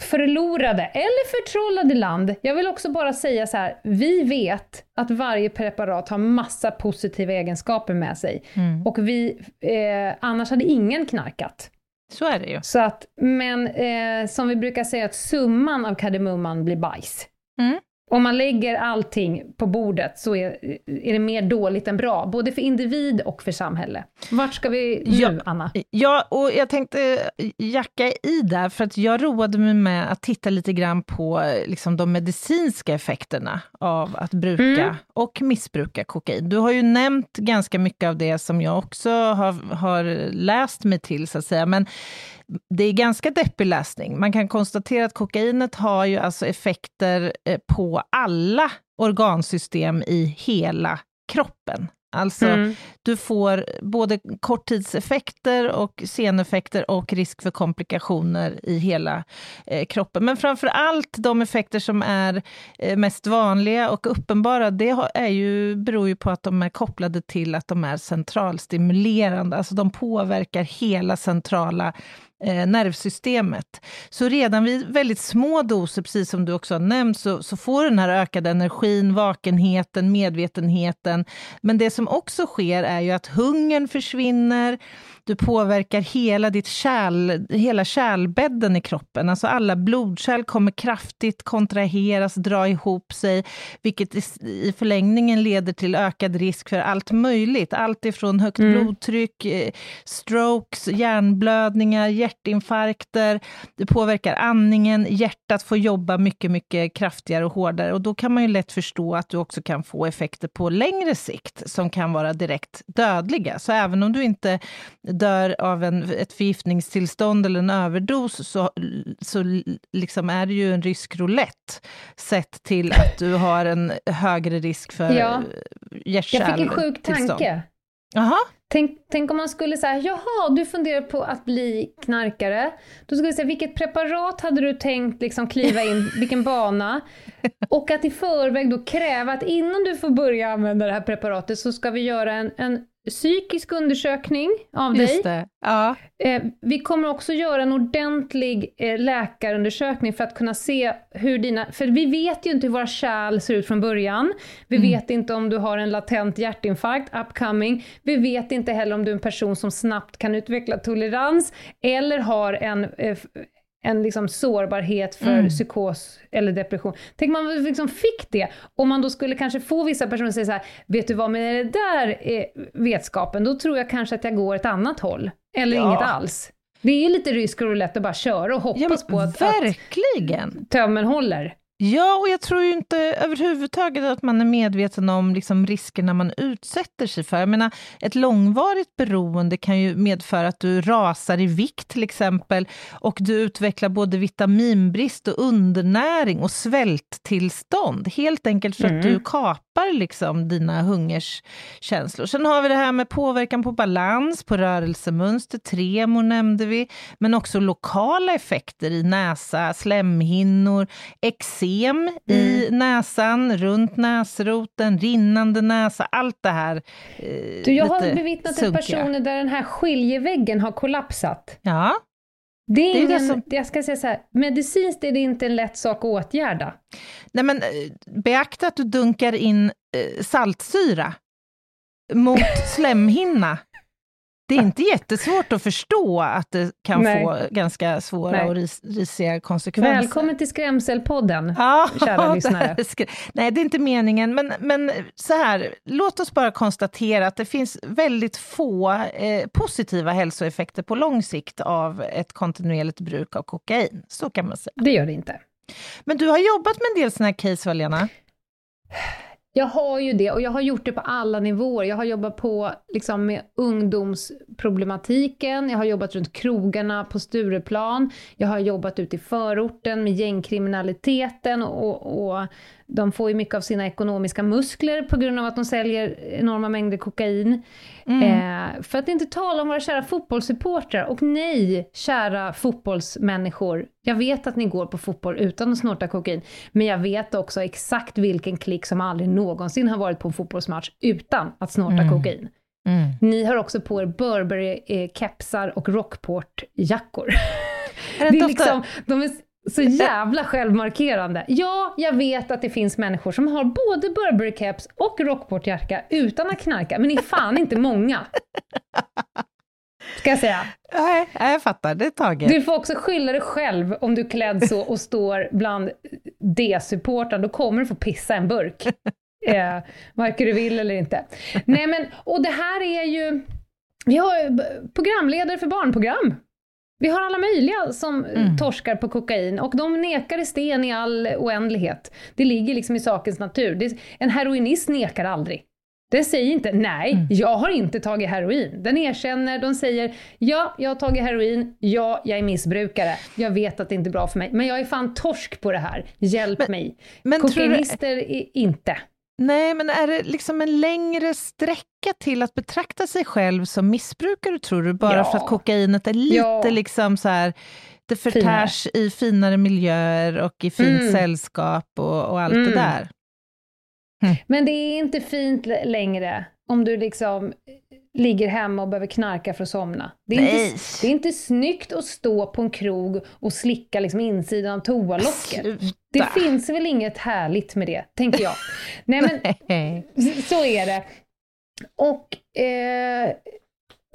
förlorade eller förtrollade land. Jag vill också bara säga så här, vi vet att varje preparat har massa positiva egenskaper med sig och vi, eh, annars hade ingen knarkat. Så är det ju. Så att, men eh, som vi brukar säga att summan av kardemumman blir bajs. Mm. Om man lägger allting på bordet så är, är det mer dåligt än bra, både för individ och för samhälle. Vart ska vi nu, Ja. Anna? Ja, och jag tänkte jacka i där, för att jag roade mig med att titta lite grann på liksom, de medicinska effekterna av att bruka Mm. och missbruka kokain. Du har ju nämnt ganska mycket av det som jag också har, har läst mig till, så att säga, men det är ganska deppig läsning. Man kan konstatera att kokainet har ju alltså effekter eh, på alla organsystem i hela kroppen. Alltså, Mm. du får både korttidseffekter och seneffekter och risk för komplikationer i hela eh, kroppen. Men framför allt de effekter som är eh, mest vanliga och uppenbara, det har, är ju, beror ju på att de är kopplade till att de är centralstimulerande, alltså de påverkar hela centrala eh, nervsystemet. Så redan vid väldigt små doser, precis som du också har nämnt, så, så får du den här ökade energin, vakenheten, medvetenheten. Men det som också sker är ju att hungern försvinner, du påverkar hela, ditt kärl, hela kärlbädden i kroppen. Alltså alla blodkärl kommer kraftigt kontraheras, dra ihop sig, vilket i, förlängningen leder till ökad risk för allt möjligt. Allt ifrån högt blodtryck, eh, strokes, hjärnblödningar, hjärtinfarkter. Det påverkar andningen, hjärtat får jobba mycket, mycket kraftigare och hårdare. Och då kan man ju lätt förstå att du också kan få effekter på längre sikt som kan vara direkt dödliga. Så även om du inte dör av en, ett förgiftningstillstånd eller en överdos så, så liksom är det ju en rysk roulette sett till att du har en högre risk för Ja. Jag fick en sjuk tanke. Jaha, Tänk, tänk om man skulle säga, jaha, du funderar på att bli knarkare. Då skulle jag säga, vilket preparat hade du tänkt liksom kliva in, vilken bana? Och att i förväg då kräva att innan du får börja använda det här preparatet så ska vi göra en, en psykisk undersökning av dig. just det. Ja. Eh, vi kommer också göra en ordentlig eh, läkarundersökning för att kunna se hur dina... För vi vet ju inte hur våra kärl ser ut från början. Vi vet inte om du har en latent hjärtinfarkt, upcoming. Vi vet inte heller om du är en person som snabbt kan utveckla tolerans eller har en eh, en liksom sårbarhet för psykos eller depression. Tänk man liksom fick det, om man då skulle kanske få vissa personer att säga så här, vet du vad, med det där eh, vetskapen, då tror jag kanske att jag går ett annat håll. Eller Ja. inget alls. Det är lite rysk roulette att bara köra och hoppas Ja, på att, att verkligen. tömmen håller. Ja, och jag tror ju inte överhuvudtaget att man är medveten om liksom riskerna man utsätter sig för. Jag menar, ett långvarigt beroende kan ju medföra att du rasar i vikt till exempel, och du utvecklar både vitaminbrist och undernäring och svälttillstånd, helt enkelt för Mm. att du kapar liksom dina hungerskänslor. Sen har vi det här med påverkan på balans, på rörelsemönster, tremor nämnde vi, men också lokala effekter i näsa, slemhinnor, eksem i näsan, runt näsroten, rinnande näsa, allt det här. Eh, Du, jag har bevittnat sunkiga. personer där den här skiljeväggen har kollapsat. Ja, Det är, Det är ju det ingen, som- jag ska säga så här, medicinskt är det inte en lätt sak att åtgärda. nej men eh, beakta att du dunkar in eh, saltsyra mot slemhinna. Det är inte jättesvårt att förstå att det kan Nej. få ganska svåra Nej. och ris risiga konsekvenser. Välkommen till Skrämselpodden. Ja, kära lyssnare. Nej, det är inte meningen, men, men så här, låt oss bara konstatera att det finns väldigt få eh, positiva hälsoeffekter på lång sikt av ett kontinuerligt bruk av kokain. Så kan man säga. Det gör det inte. Men du har jobbat med en del sådana här case, va, Lena? Jag har ju det och jag har gjort det på alla nivåer. Jag har jobbat på liksom, med ungdomsproblematiken, jag har jobbat runt krogarna på Stureplan, jag har jobbat ute i förorten med gängkriminaliteten och, och de får ju mycket av sina ekonomiska muskler på grund av att de säljer enorma mängder kokain. Eh, för att inte tala om våra kära fotbollssupportrar. Och nej, kära fotbollsmänniskor. Jag vet att ni går på fotboll utan att snorta kokain. Men jag vet också exakt vilken klick som aldrig någonsin har varit på en fotbollsmatch utan att snorta kokain. Ni har också på er Burberry-kepsar och Rockport-jackor. Det är liksom, de är så jävla självmarkerande. Ja, jag vet att det finns människor som har både Burberry-keps och Rockport-jacka utan att knarka, men ni är fan inte många. Ska jag säga. Nej, jag fattar, det är taget. Du får också skylla dig själv om du är klädd så och står bland D-supportrar, då kommer du få pissa en burk. Eh, varken du vill eller inte. Nej men, och det här är ju, vi har programledare för barnprogram. Vi har alla möjliga som eh, torskar på kokain och de nekar i sten i all oändlighet. Det ligger liksom i sakens natur. Det, en heroinist nekar aldrig. Den säger inte nej, jag har inte tagit heroin. Den erkänner, de säger ja, jag har tagit heroin, ja, jag är missbrukare, jag vet att det inte är bra för mig, men jag är fan torsk på det här, hjälp mig. men tror du- Kokainister är inte. Nej, men är det liksom en längre sträcka till att betrakta sig själv som missbrukare, tror du? Bara Ja. för att kokainet är lite Ja. liksom så här, det förtärs i finare miljöer och i fint Mm. sällskap och, och allt det Mm. där. Men det är inte fint längre om du liksom ligger hemma och behöver knarka för att somna. Det är, Nej. inte, det är inte snyggt att stå på en krog och slicka liksom insidan av toalocket. Det Sluta. finns väl inget härligt med det, tänker jag. Nej men, Nej. så är det. Och eh,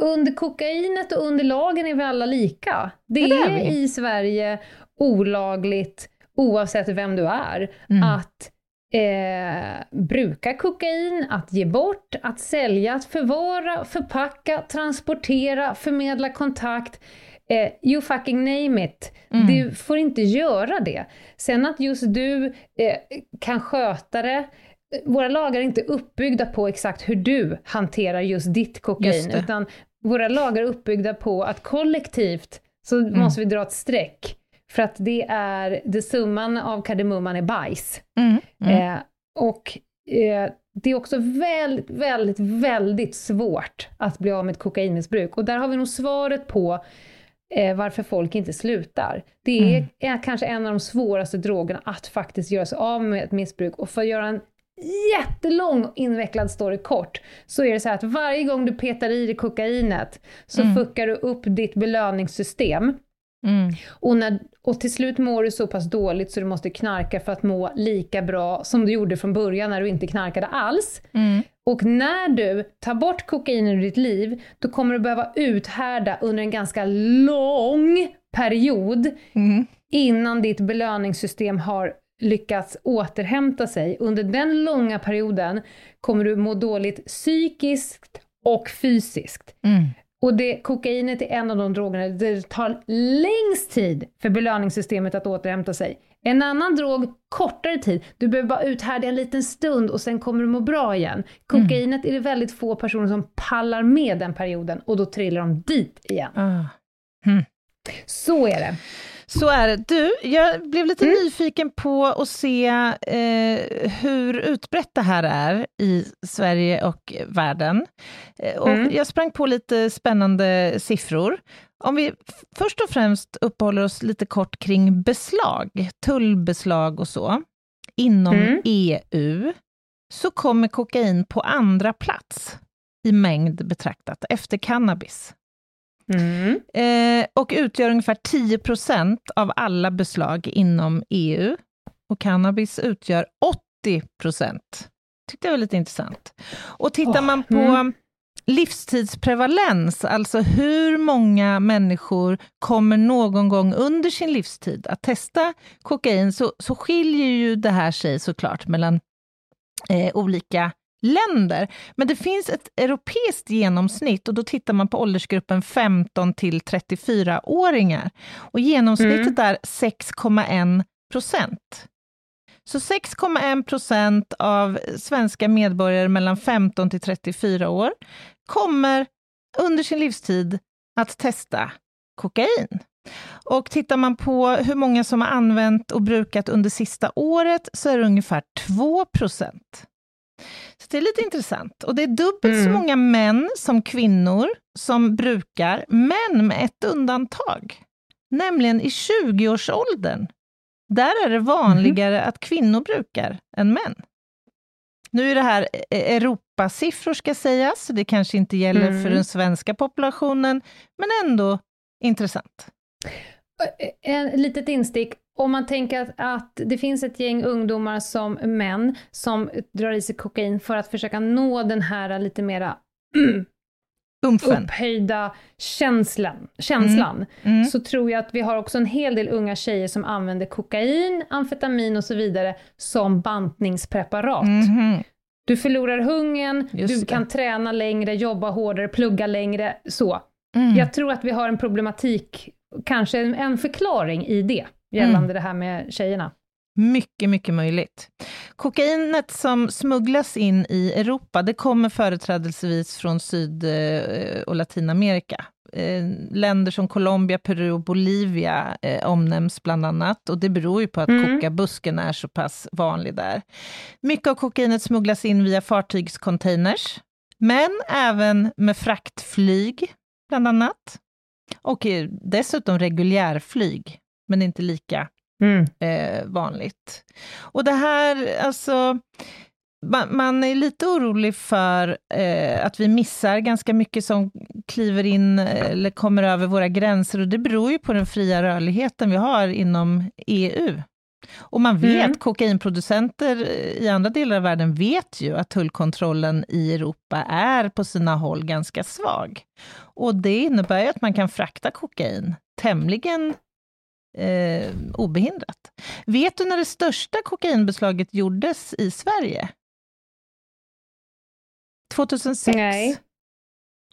under kokainet och under lagen är vi alla lika. Det Ja, det är är i Sverige olagligt, oavsett vem du är, Mm. att eh, bruka kokain, att ge bort, att sälja, att förvara, förpacka, transportera, förmedla kontakt. Eh, you fucking name it. Mm. Du får inte göra det. Sen att just du eh, kan sköta det, våra lagar är inte uppbyggda på exakt hur du hanterar just ditt kokain, Just utan våra lagar är uppbyggda på att kollektivt så Mm. måste vi dra ett streck. För att det är, det summan av kardemumman är bajs. Mm. Mm. Eh, och eh, det är också väldigt, väldigt, väldigt svårt att bli av med ett kokainmissbruk. Och där har vi nog svaret på eh, varför folk inte slutar. Det är, Mm. är kanske en av de svåraste drogerna att faktiskt göra sig av med ett missbruk. Och för att göra en jättelång invecklad story kort, så är det så här att varje gång du petar i dig kokainet så Mm. fuckar du upp ditt belöningssystem. Mm. Och, när, och till slut mår du så pass dåligt så du måste knarka för att må lika bra som du gjorde från början när du inte knarkade alls. Mm. Och när du tar bort kokain ur ditt liv, då kommer du behöva uthärda under en ganska lång period Mm. innan ditt belöningssystem har lyckats återhämta sig. Under den långa perioden kommer du må dåligt psykiskt och fysiskt. Mm. Och det, kokainet är en av de drogerna där det tar längst tid för belöningssystemet att återhämta sig. En annan drog kortare tid. Du behöver bara uthärda en liten stund och sen kommer du må bra igen. Kokainet är det väldigt få personer som pallar med den perioden och då trillar de dit igen. Ah. Så är det. Så är det. Du, jag blev lite nyfiken på att se eh, hur utbrett det här är i Sverige och världen. Eh, och Mm. Jag sprang på lite spännande siffror. Om vi först och främst uppehåller oss lite kort kring beslag, tullbeslag och så, inom Mm. EU, så kommer kokain på andra plats i mängd betraktat, efter cannabis. Mm. Eh, och utgör ungefär 10% av alla beslag inom EU. Och cannabis utgör 80% Tyckte jag var lite intressant. Och tittar Åh, man på mm. livstidsprevalens, alltså hur många människor kommer någon gång under sin livstid att testa kokain, så, så skiljer ju det här sig såklart mellan eh, olika länder. Men det finns ett europeiskt genomsnitt och då tittar man på åldersgruppen 15 till 34-åringar. Och genomsnittet är 6,1 procent. Så 6,1 procent av svenska medborgare mellan 15 till 34 år kommer under sin livstid att testa kokain. Och tittar man på hur många som har använt och brukat under sista året så är det ungefär 2 procent. Så det är lite intressant. Och det är dubbelt så Mm. många män som kvinnor som brukar, men med ett undantag. Nämligen i 20-årsåldern. Där är det vanligare att kvinnor brukar än män. Nu är det här eh, Europasiffror ska sägas, så det kanske inte gäller Mm. för den svenska populationen, men ändå intressant. En litet instick. Om man tänker att, att det finns ett gäng ungdomar som män som drar i sig kokain för att försöka nå den här lite mera Umfen. upphöjda känslan, känslan Mm. så tror jag att vi har också en hel del unga tjejer som använder kokain, amfetamin och så vidare som bantningspreparat. Mhm. Du förlorar hungern, Just du det. kan träna längre, jobba hårdare, plugga längre, så. Mm. Jag tror att vi har en problematik, kanske en förklaring i det, gällande Mm. det här med tjejerna. Mycket, mycket möjligt. Kokainet som smugglas in i Europa, det kommer företrädelsevis från Syd eh, och Latinamerika. Eh, Länder som Colombia, Peru och Bolivia eh, omnämns bland annat, och det beror ju på att Mm. kokabusken är så pass vanlig där. Mycket av kokainet smugglas in via fartygscontainers, men även med fraktflyg, bland annat. Och dessutom reguljärflyg, men inte lika eh, vanligt. Och det här, alltså, man, man är lite orolig för eh, att vi missar ganska mycket som kliver in eh, eller kommer över våra gränser, och det beror ju på den fria rörligheten vi har inom EU. Och man vet, Mm. kokainproducenter eh, i andra delar av världen vet ju att tullkontrollen i Europa är på sina håll ganska svag. Och det innebär ju att man kan frakta kokain tämligen eh, obehindrat. Vet du när det största kokainbeslaget gjordes i Sverige? 2006. Nej.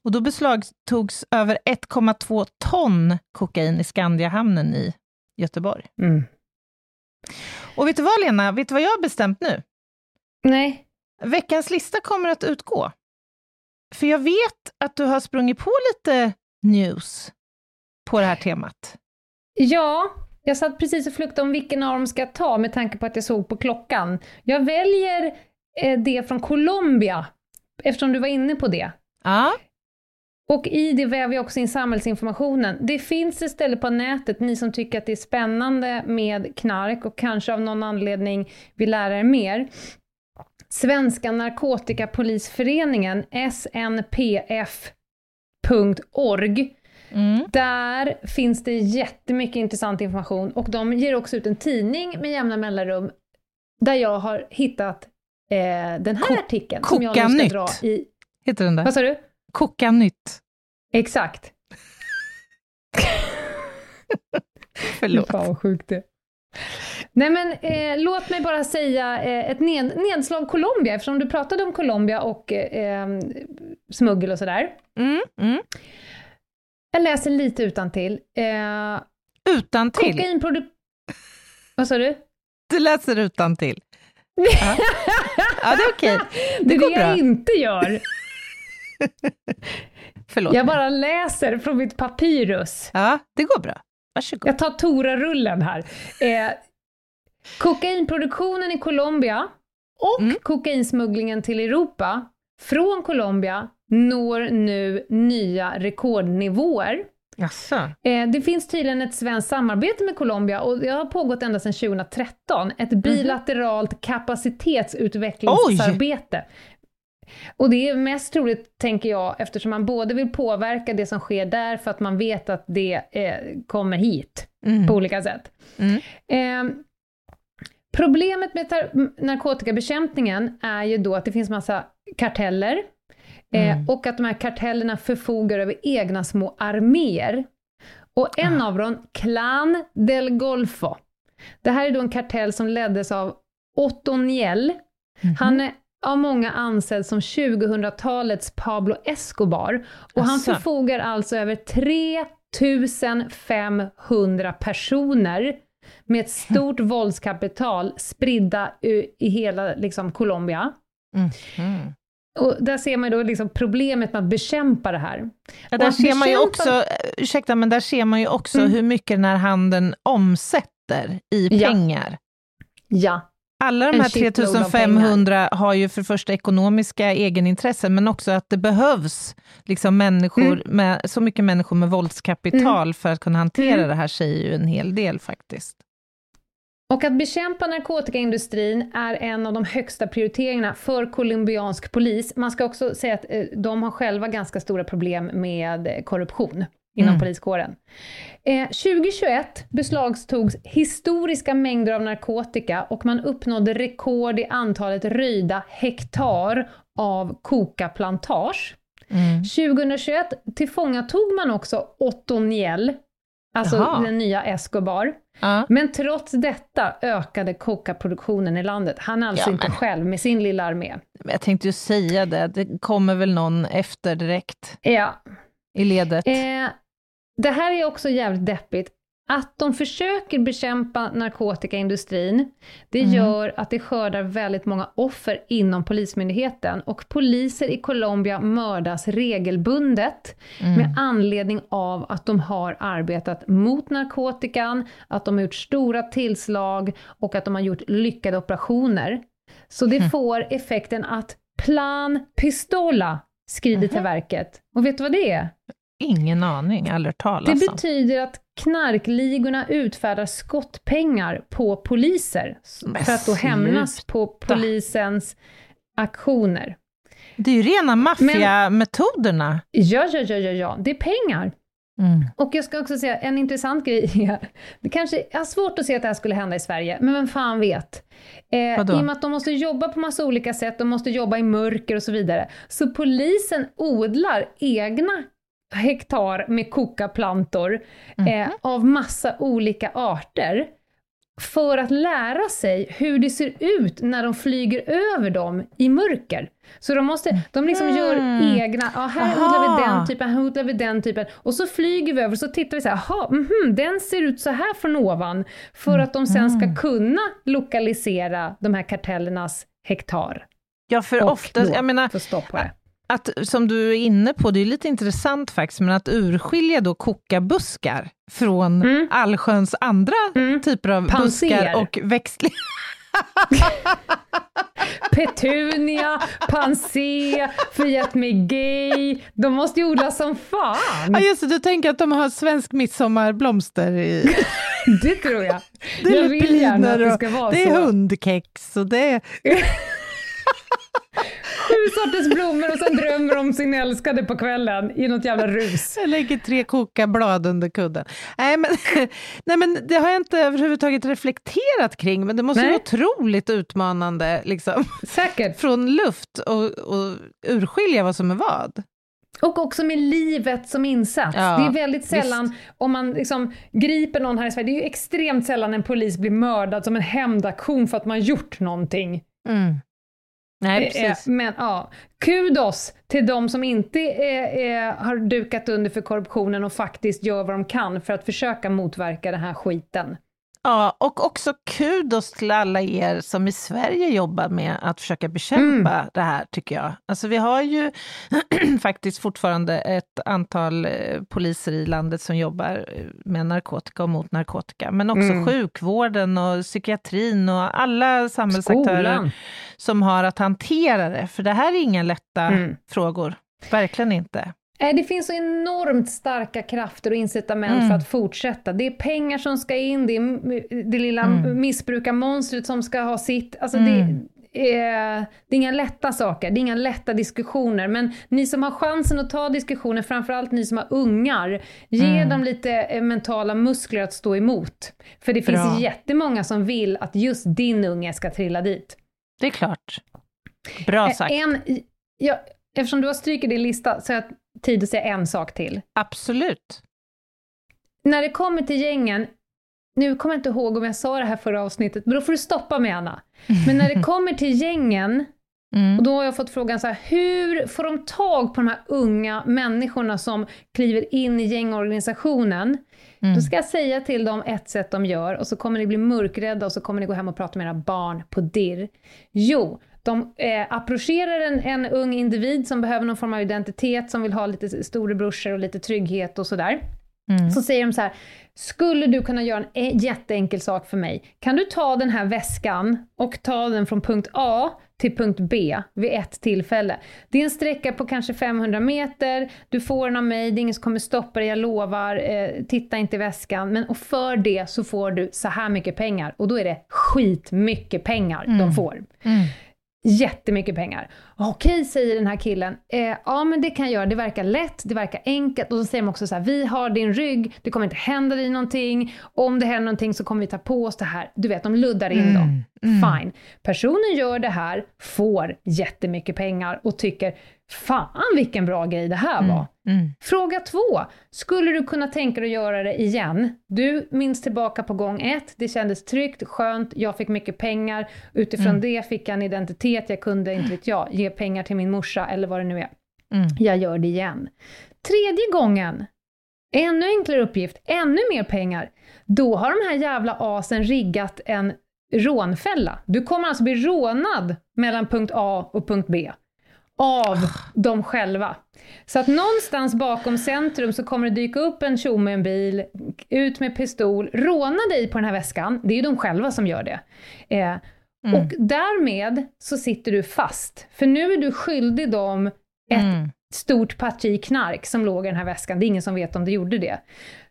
Och då beslagtogs över 1,2 ton kokain i Skandiahamnen i Göteborg. Mm. Och vet du vad Lena, vet du vad jag har bestämt nu? Nej. Veckans lista kommer att utgå. För jag vet att du har sprungit på lite news på det här temat. Ja, jag satt precis och fluktade om vilken av dem ska jag ta med tanke på att jag såg på klockan. Jag väljer eh, det från Colombia, eftersom du var inne på det. Ja. Och i det väver jag också in samhällsinformationen. Det finns ett ställe på nätet, ni som tycker att det är spännande med knark och kanske av någon anledning vill lära er mer. Svenska narkotikapolisföreningen, snpf.org. Mm. Där finns det jättemycket intressant information och de ger också ut en tidning med jämna mellanrum där jag har hittat eh, den här Ko- artikeln som jag Koka nu ska nytt. dra i... Heter den där? Vad sa du? Koka nytt. Exakt. Förlåt. Fan vad sjukt det Nej men eh, låt mig bara säga eh, ett ned, nedslag Colombia, eftersom du pratade om Colombia och eh, smuggel och sådär. Mm, mm. Jag läser lite utantill. Eh, Utan till. kokainprodu- Vad sa du? Du läser utan till. Ja. ja, det är okej. Det, Det är det bra. jag inte gör. Förlåt. Jag bara läser från mitt papyrus. Ja, det går bra. Varsågod. Jag tar Tora-rullen här. Eh, kokainproduktionen i Colombia och Mm. kokainsmugglingen till Europa från Colombia når nu nya rekordnivåer. Jaså? Eh, det finns tydligen ett svenskt samarbete med Colombia och det har pågått ända sedan 2013. Ett bilateralt kapacitetsutvecklingsarbete. Och det är mest troligt, tänker jag, eftersom man både vill påverka det som sker där för att man vet att det eh, kommer hit Mm. på olika sätt. Mm. Eh, problemet med narkotikabekämpningen är ju då att det finns massa karteller eh, Mm. och att de här kartellerna förfogar över egna små arméer. Och en av dem, Clan del Golfo. Det här är då en kartell som leddes av Otoniel. Han är av många ansedd som 2000-talets Pablo Escobar. Och han Asså. förfogar alltså över 3500 personer med ett stort våldskapital spridda i, hela liksom, Colombia. Mhm. Och där ser man då liksom problemet med att bekämpa det här. Ja, där ser man ju också, eh, ursäkta, men där ser man ju också Mm. hur mycket den här handeln omsätter i Ja. pengar. Ja. Alla de här shitload av 3500 har ju för första ekonomiska egenintressen, men också att det behövs liksom människor Mm. med, så mycket människor med våldskapital för att kunna hantera Mm. det här säger ju en hel del faktiskt. Och att bekämpa narkotikaindustrin är en av de högsta prioriteringarna för colombiansk polis. Man ska också säga att eh, de har själva ganska stora problem med eh, korruption inom Mm. poliskåren. Eh, 2021 beslagtogs historiska mängder av narkotika och man uppnådde rekord i antalet röjda hektar av kokaplantage. Mm. 2021 tillfångatog man också Otoniel, alltså Jaha. den nya Escobar. Ja. Men trots detta ökade kokaproduktionen i landet. Han är alltså Ja, inte själv med sin lilla armé. Men Jag tänkte ju säga det, det kommer väl någon efter direkt Ja. i ledet. Eh, det här är också jävligt deppigt. Att de försöker bekämpa narkotikaindustrin, det Mm. gör att det skördar väldigt många offer inom Polismyndigheten. Och poliser i Colombia mördas regelbundet Mm. med anledning av att de har arbetat mot narkotikan, att de har gjort stora tillslag och att de har gjort lyckade operationer. Så det får effekten att Plan Pistola skrider till verket. Och vet du vad det är? Ingen aning, aldrig talas Det om. betyder att knarkligorna utfärdar skottpengar på poliser Men för att då hämnas på polisens aktioner. Det är ju rena maffiametoderna. Ja, ja, ja, ja, ja, det är pengar. Mm. Och jag ska också säga, en intressant grej är, det kanske, har svårt att se att det här skulle hända i Sverige, men vem fan vet? Eh, I och med att de måste jobba på massa olika sätt, de måste jobba i mörker och så vidare. Så polisen odlar egna hektar med kokaplantor eh, av massa olika arter för att lära sig hur det ser ut när de flyger över dem i mörker. Så de, måste, de liksom gör egna, ja här Aha. odlar vi den typen, här odlar vi den typen. Och så flyger vi över och så tittar vi så här, jaha, mhm, den ser ut så här från ovan. För att de sen ska kunna lokalisera de här kartellernas hektar. Ja, för Och ofta, jag menar, att, som du är inne på, det är lite intressant faktiskt, men att urskilja då kokabuskar från Mm. allsköns andra Mm. typer av Panser. buskar och växtlingar. Petunia, Pansé, Fiat Migay, de måste ju odlas som fan. Ja, just det, du tänker att de har svensk midsommarblomster i... Det tror jag. Det är jag vill gärna att det ska vara det är så. hundkex och det är... Sju sorters blommor och sen drömmer om sin älskade på kvällen i något jävla rus. Jag lägger tre kokablad under kudden. Nej men, nej, men det har jag inte överhuvudtaget reflekterat kring, men det måste Nej. vara otroligt utmanande liksom, Säkert. från luft och, och urskilja vad som är vad. Och också med livet som insats. Ja, det är väldigt sällan, om man liksom griper någon här i Sverige, det är ju extremt sällan en polis blir mördad som en hämndaktion för att man gjort någonting. Mm. Nej, Eh, precis. Men ja, kudos till de som inte eh, eh, har dukat under för korruptionen och faktiskt gör vad de kan för att försöka motverka den här skiten. Ja, och också kudos till alla er som i Sverige jobbar med att försöka bekämpa Mm. det här, tycker jag. Alltså vi har ju faktiskt fortfarande ett antal eh, poliser i landet som jobbar eh, med narkotika och mot narkotika, men också Mm. sjukvården och psykiatrin och alla samhällsaktörer Skolan. som har att hantera det, för det här är inga lätta Mm. frågor. Verkligen inte. Eh, Det finns så enormt starka krafter och incitament Mm. för att fortsätta. Det är pengar som ska in, det är det lilla Mm. missbrukarmonstret som ska ha sitt. Alltså Mm. det, är, det är inga lätta saker, det är inga lätta diskussioner. Men ni som har chansen att ta diskussioner, framförallt ni som har ungar, ge Mm. dem lite eh, mentala muskler att stå emot. För det Bra. finns jättemånga som vill att just din unge ska trilla dit. Det är klart. Bra Eh, sagt. En, ja, eftersom du har strykit din lista så har jag tid att säga en sak till. Absolut. När det kommer till gängen, nu kommer jag inte ihåg om jag sa det här förra avsnittet, men då får du stoppa mig Anna. Men när det kommer till gängen, Mm. och då har jag fått frågan så här, hur får de tag på de här unga människorna som kliver in i gängorganisationen? Mm. Då ska jag säga till dem ett sätt de gör och så kommer ni bli mörkrädda och så kommer ni gå hem och prata med era barn på dirr. Jo, de eh, approcherar en, en ung individ som behöver någon form av identitet, som vill ha lite storebrorsor och lite trygghet och sådär. Mm. Så säger de så här, skulle du kunna göra en e- jätteenkel sak för mig? Kan du ta den här väskan och ta den från punkt A till punkt B vid ett tillfälle? Det är en sträcka på kanske 500 meter, du får den av mig, det är ingen som kommer stoppa dig, jag lovar, eh, titta inte i väskan. Men och för det så får du så här mycket pengar och då är det skitmycket pengar de får. Mm. Jättemycket pengar. Okej, säger den här killen. Eh, ja, men det kan jag göra. Det verkar lätt, det verkar enkelt. Och så säger de också så här, vi har din rygg, det kommer inte hända dig någonting. Om det händer någonting så kommer vi ta på oss det här. Du vet, de luddar in dem. Fine. Personen gör det här, får jättemycket pengar och tycker, fan vilken bra grej det här var. Mm. Fråga två. Skulle du kunna tänka dig att göra det igen? Du minns tillbaka på gång ett. Det kändes tryggt, skönt, jag fick mycket pengar. Utifrån det fick jag en identitet, jag kunde, inte vet jag, ge pengar till min morsa eller vad det nu är. Mm. Jag gör det igen. Tredje gången, ännu enklare uppgift, ännu mer pengar. Då har de här jävla asen riggat en rånfälla. Du kommer alltså bli rånad mellan punkt A och punkt B. Av dem själva. Så att någonstans bakom centrum så kommer det dyka upp en tjomme med en bil, ut med pistol, råna dig på den här väskan. Det är ju de själva som gör det. Eh, Och därmed så sitter du fast. För nu är du skyldig dem ett Mm. stort parti knark som låg i den här väskan. Det är ingen som vet om du gjorde det.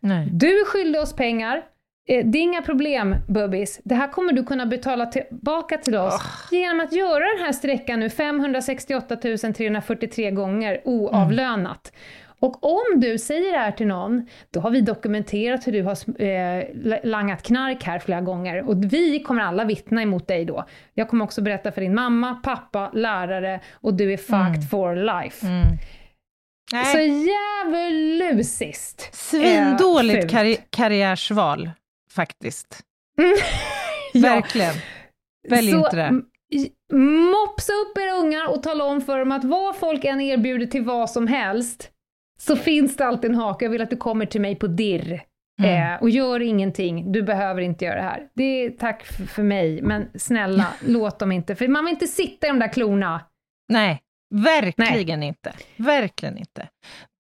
Nej. Du är skyldig oss pengar. Eh, Det är inga problem, Bubbis. Det här kommer du kunna betala tillbaka till oss genom att göra den här sträckan nu 568 343 gånger oavlönat. Och om du säger det här till någon, då har vi dokumenterat hur du har eh, langat knark här flera gånger och vi kommer alla vittna emot dig då. Jag kommer också berätta för din mamma, pappa, lärare och du är fucked for life. Så Nej. djävulusiskt. Svindåligt karri- karriärsval, faktiskt. Ja. Verkligen. Välj Så, inte det. Mopsa upp era ungar och tala om för dem att vad folk än erbjuder till vad som helst, så finns det alltid en hake. Jag vill att du kommer till mig på dirr. Mm. Eh, och gör ingenting, du behöver inte göra det här. Det är tack f- för mig, men snälla, låt dem inte. För man vill inte sitta i de där klorna. Nej, verkligen inte. Verkligen inte.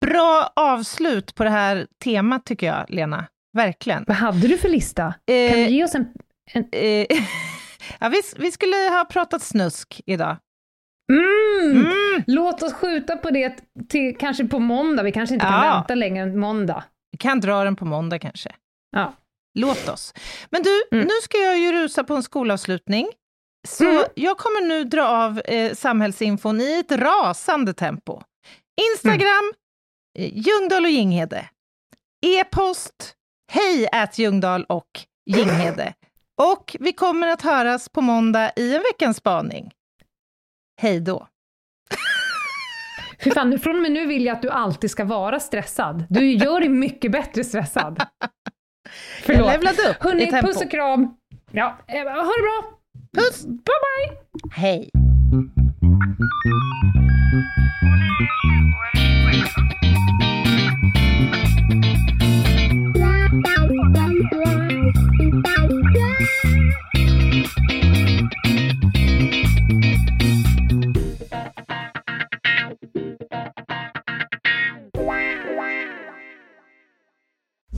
Bra avslut på det här temat tycker jag, Lena. Verkligen. Vad hade du för lista? Kan Eh, du ge oss en... en... Eh, ja, vi, vi skulle ha pratat snusk idag. Mm! Mm. Låt oss skjuta på det till kanske på måndag. Vi kanske inte kan Ja. vänta längre än måndag. Vi kan dra den på måndag kanske. Ja. Låt oss. Men du, Mm. nu ska jag ju rusa på en skolavslutning. Så Mm. jag kommer nu dra av eh, samhällsinfon i ett rasande tempo. Instagram, eh, Ljungdahl och Ginghede. E-post, hej at Ljungdahl och Ginghede. Och vi kommer att höras på måndag i en veckans spaning. Hej då. Fy fan, från och med nu vill jag att du alltid ska vara stressad. Du gör dig mycket bättre stressad. Jag levlade upp i Hörni, tempo. puss och kram. Ja, eh, ha det bra. Puss! Bye bye! Hej.